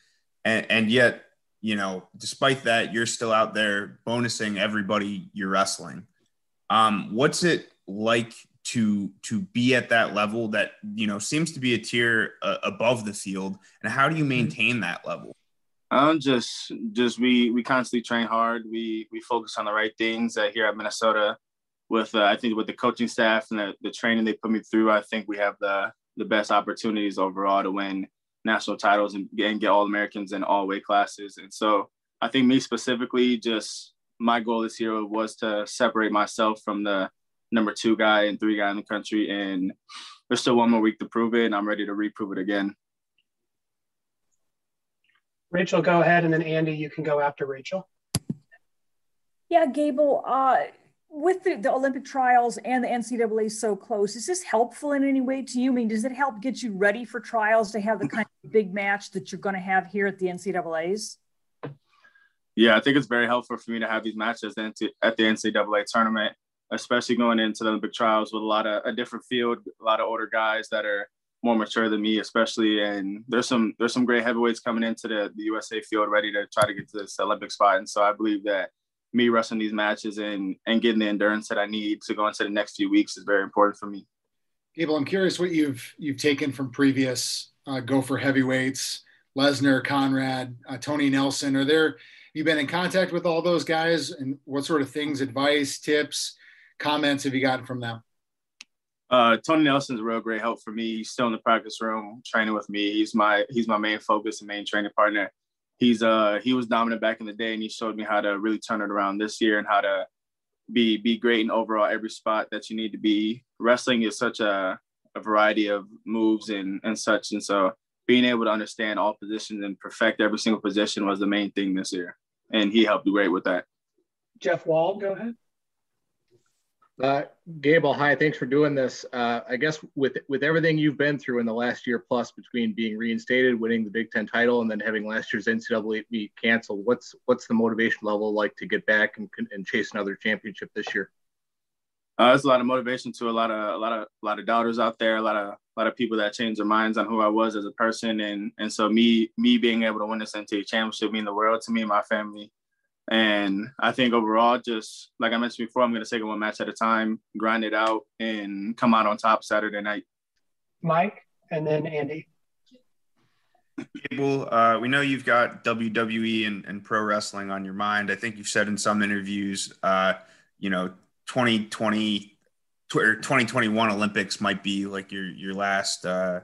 and, and yet, you know, despite that, you're still out there bonusing everybody you're wrestling. Um, what's it like to to be at that level that you know seems to be a tier uh, above the field and how do you mm-hmm. maintain that level um just just we we constantly train hard we we focus on the right things uh, here at minnesota with uh, i think with the coaching staff and the, the training they put me through i think we have the the best opportunities overall to win national titles and, and get all americans in all weight classes and so i think me specifically just my goal this year was to separate myself from the number two guy and three guy in the country. And there's still one more week to prove it, and I'm ready to reprove it again. Rachel, go ahead, and then Andy, you can go after Rachel. Yeah, Gable. Uh, with the, the Olympic trials and the NCAA so close, is this helpful in any way to you? I mean, does it help get you ready for trials to have the kind of big match that you're going to have here at the NCAA's? Yeah, I think it's very helpful for me to have these matches at the NCAA tournament especially going into the Olympic trials with a lot of a different field, a lot of older guys that are more mature than me, especially. And there's some there's some great heavyweights coming into the, the USA field ready to try to get to this Olympic spot. And so I believe that me wrestling these matches and and getting the endurance that I need to go into the next few weeks is very important for me. Gable, I'm curious what you've you've taken from previous uh, Gopher heavyweights, Lesnar, Konrad, uh, Tony Nelson. Are there you've been in contact with all those guys, and what sort of things, advice, tips? comments have you gotten from them? Uh, Tony Nelson's a real great help for me. He's still in the practice room training with me. He's my he's my main focus and main training partner. He's uh he was dominant back in the day and he showed me how to really turn it around this year and how to be be great in overall every spot that you need to be. Wrestling is such a, a variety of moves and and such and so being able to understand all positions and perfect every single position was the main thing this year. And he helped great with that. Jeff Wall, go ahead. Uh, Gable, hi. Thanks for doing this. Uh, I guess with with everything you've been through in the last year plus, between being reinstated, winning the Big Ten title, and then having last year's NCAA meet canceled, what's what's the motivation level like to get back and, and chase another championship this year? Uh, there's a lot of motivation to a lot of a lot of a lot of doubters out there, a lot of a lot of people that changed their minds on who I was as a person, and and so me me being able to win this NCAA championship mean the world to me and my family. And I think overall, just like I mentioned before, I'm going to take it one match at a time, grind it out, and come out on top Saturday night. Mike, and then Andy. Gable, uh, we know you've got WWE and, and, pro wrestling on your mind. I think you've said in some interviews, uh, you know, 2020 or 2021 Olympics might be like your your last uh,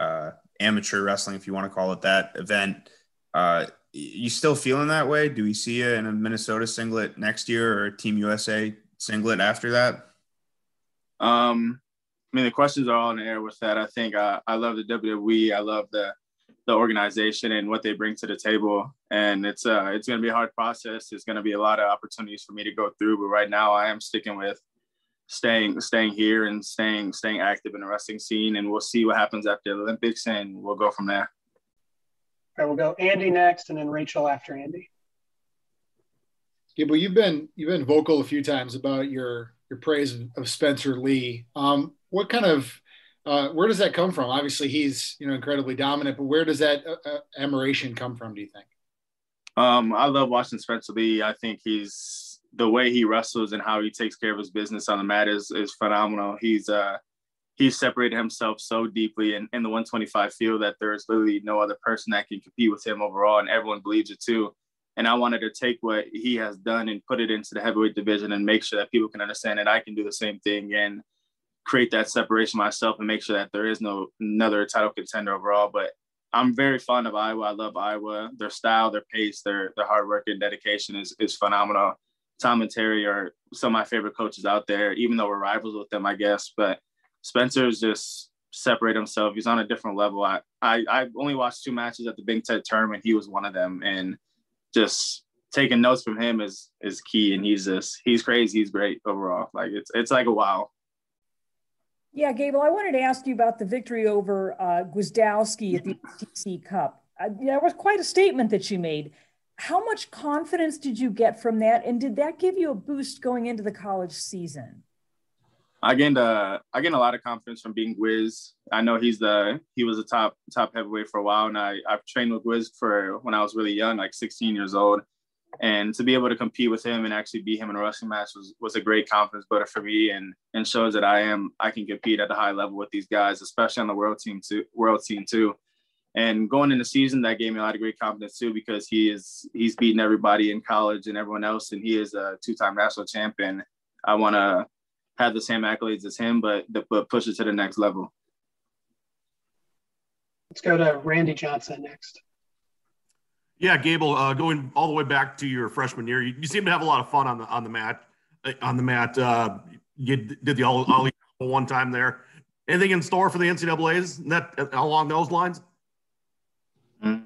uh amateur wrestling, if you want to call it that, event. You still feeling that way? Do we see you in a Minnesota singlet next year or Team USA singlet after that? Um, I mean, the questions are all in the air with that. I think uh, I love the WWE. I love the the organization and what they bring to the table. And it's uh, it's going to be a hard process. It's going to be a lot of opportunities for me to go through. But right now, I am sticking with staying staying here and staying staying active in the wrestling scene. And we'll see what happens after the Olympics, and we'll go from there. All right, we'll go Andy next, and then Rachel after Andy. Yeah, but you've been you've been vocal a few times about your your praise of, of Spencer Lee. Um, what kind of uh, where does that come from? Obviously, he's you know incredibly dominant, but where does that uh, uh, admiration come from? Do you think? Um, I love watching Spencer Lee. I think he's the way he wrestles and how he takes care of his business on the mat is is phenomenal. He's uh he's separated himself so deeply in, in the 125 field that there's literally no other person that can compete with him overall, and everyone believes it too. And I wanted to take what he has done and put it into the heavyweight division and make sure that people can understand that I can do the same thing and create that separation myself and make sure that there is no another title contender overall. But I'm very fond of Iowa. I love Iowa. Their style, their pace, their their hard work and dedication is is phenomenal. Tom and Terry are some of my favorite coaches out there, even though we're rivals with them, I guess. But Spencer's just separate himself. He's on a different level. I, I I only watched two matches at the Big Ten tournament. He was one of them, and just taking notes from him is is key. And he's just he's crazy. He's great overall. Like it's it's like a wow. Yeah, Gable, I wanted to ask you about the victory over uh, Gwiazdowski at the TC Cup. Uh, that was quite a statement that you made. How much confidence did you get from that, and did that give you a boost going into the college season? I gained a I gained a lot of confidence from being Wiz. I know he's the he was a top top heavyweight for a while, and I I've trained with Wiz for when I was really young, like 16 years old, and to be able to compete with him and actually beat him in a wrestling match was was a great confidence builder for me, and and shows that I am I can compete at a high level with these guys, especially on the world team too. World team too. And going into season, that gave me a lot of great confidence too, because he is he's beating everybody in college and everyone else, and he is a two-time national champion. I want to have the same accolades as him, but but push it to the next level. Let's go to Randy Johnson next. Yeah, Gable, uh, going all the way back to your freshman year, you, you, seem to have a lot of fun on the on the mat. Uh, on the mat, uh, you did the all, all one time there. Anything in store for the NCAA's that uh, along those lines? Mm.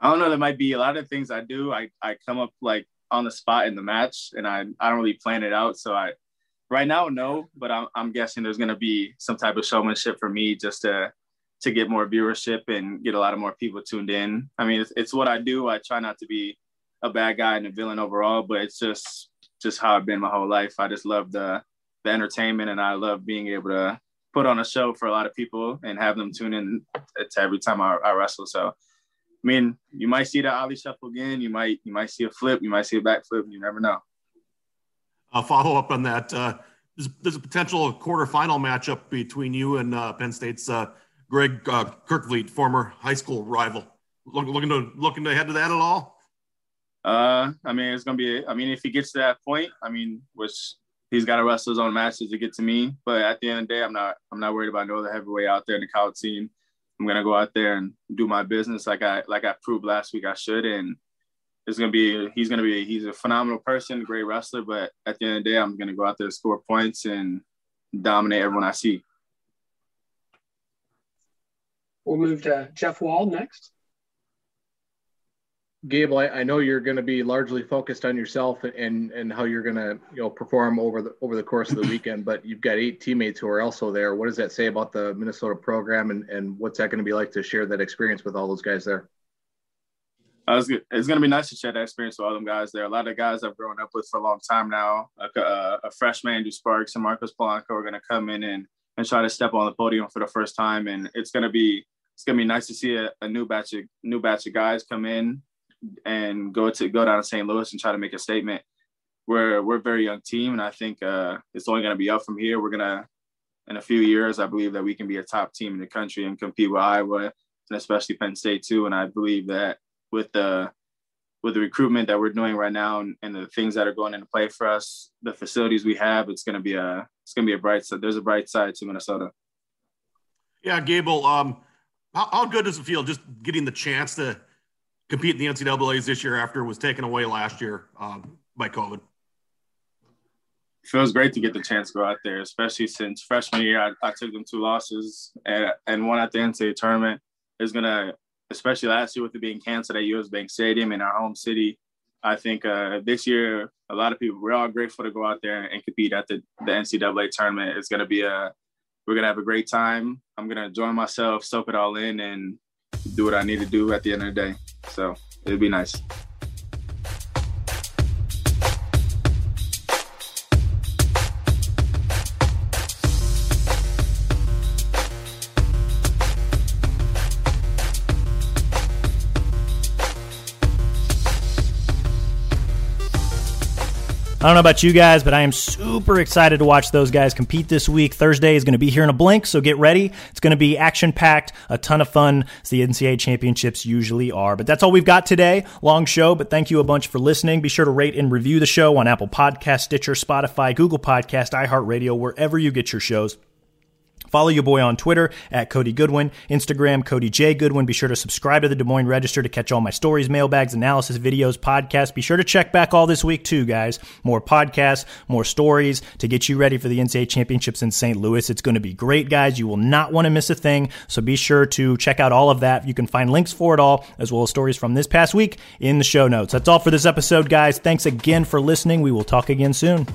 I don't know. There might be a lot of things I do. I, I come up like on the spot in the match, and I I don't really plan it out. So I right now no, but I'm I'm guessing there's gonna be some type of showmanship for me just to to get more viewership and get a lot of more people tuned in. I mean, it's, it's what I do. I try not to be a bad guy and a villain overall, but it's just just how I've been my whole life. I just love the the entertainment, and I love being able to put on a show for a lot of people and have them tune in to every time I, I wrestle. So I mean, you might see the Ali shuffle again. You might you might see a flip. You might see a backflip. You never know. A follow up on that. Uh, there's, there's, a potential quarterfinal matchup between you and uh, Penn State's uh, Greg uh, Kerkvliet, former high school rival. Look, looking to looking to head to that at all? Uh, I mean, it's gonna be. I mean, if he gets to that point, I mean, which he's got to wrestle his own matches to get to me. But at the end of the day, I'm not. I'm not worried about no other heavyweight out there in the college scene. I'm gonna go out there and do my business like I like I proved last week I should, and it's gonna be he's gonna be he's a phenomenal person, great wrestler. But at the end of the day, I'm gonna go out there, score points, and dominate everyone I see. We'll move to Jeff Wall next. Gable, I, I, know you're going to be largely focused on yourself and and how you're going to you know perform over the over the course of the weekend. But you've got eight teammates who are also there. What does that say about the Minnesota program, and and what's that going to be like to share that experience with all those guys there? Uh, it's, it's going to be nice to share that experience with all them guys there. A lot of guys I've grown up with for a long time now. Like a, uh, a freshman, Andrew Sparks and Marcos Polanco are going to come in and and try to step on the podium for the first time, and it's going to be it's going to be nice to see a, a new batch of new batch of guys come in and go to go down to St. Louis and try to make a statement. We're we're a very young team, and I think uh, it's only going to be up from here. We're gonna in a few years, I believe that we can be a top team in the country and compete with Iowa and especially Penn State too. And I believe that with the with the recruitment that we're doing right now and, and the things that are going into play for us, the facilities we have, it's to be a it's to be a bright side. There's a bright side to Minnesota. Yeah, Gable. Um, how, how good does it feel just getting the chance to compete in the NCAA's this year after it was taken away last year um, by COVID? Feels great to get the chance to go out there, especially since freshman year I, I took them two losses and, and one at the NCAA tournament. Is gonna, especially last year with it being canceled at US Bank Stadium in our home city. I think uh, this year a lot of people we're all grateful to go out there and compete at the, the NCAA tournament. It's gonna be a we're gonna have a great time. I'm gonna enjoy myself, soak it all in, and do what I need to do at the end of the day. So it'd be nice. I don't know about you guys, but I am super excited to watch those guys compete this week. Thursday is going to be here in a blink, so get ready. It's going to be action packed, a ton of fun, as the NCAA championships usually are. But that's all we've got today. Long show, but thank you a bunch for listening. Be sure to rate and review the show on Apple Podcast, Stitcher, Spotify, Google Podcast, iHeartRadio, wherever you get your shows. Follow your boy on Twitter at Cody Goodwin, Instagram Cody J Goodwin. Be sure to subscribe to the Des Moines Register to catch all my stories, mailbags, analysis, videos, podcasts. Be sure to check back all this week too, guys. More podcasts, more stories to get you ready for the NCAA championships in St. Louis. It's going to be great, guys. You will not want to miss a thing. So be sure to check out all of that. You can find links for it all, as well as stories from this past week in the show notes. That's all for this episode, guys. Thanks again for listening. We will talk again soon.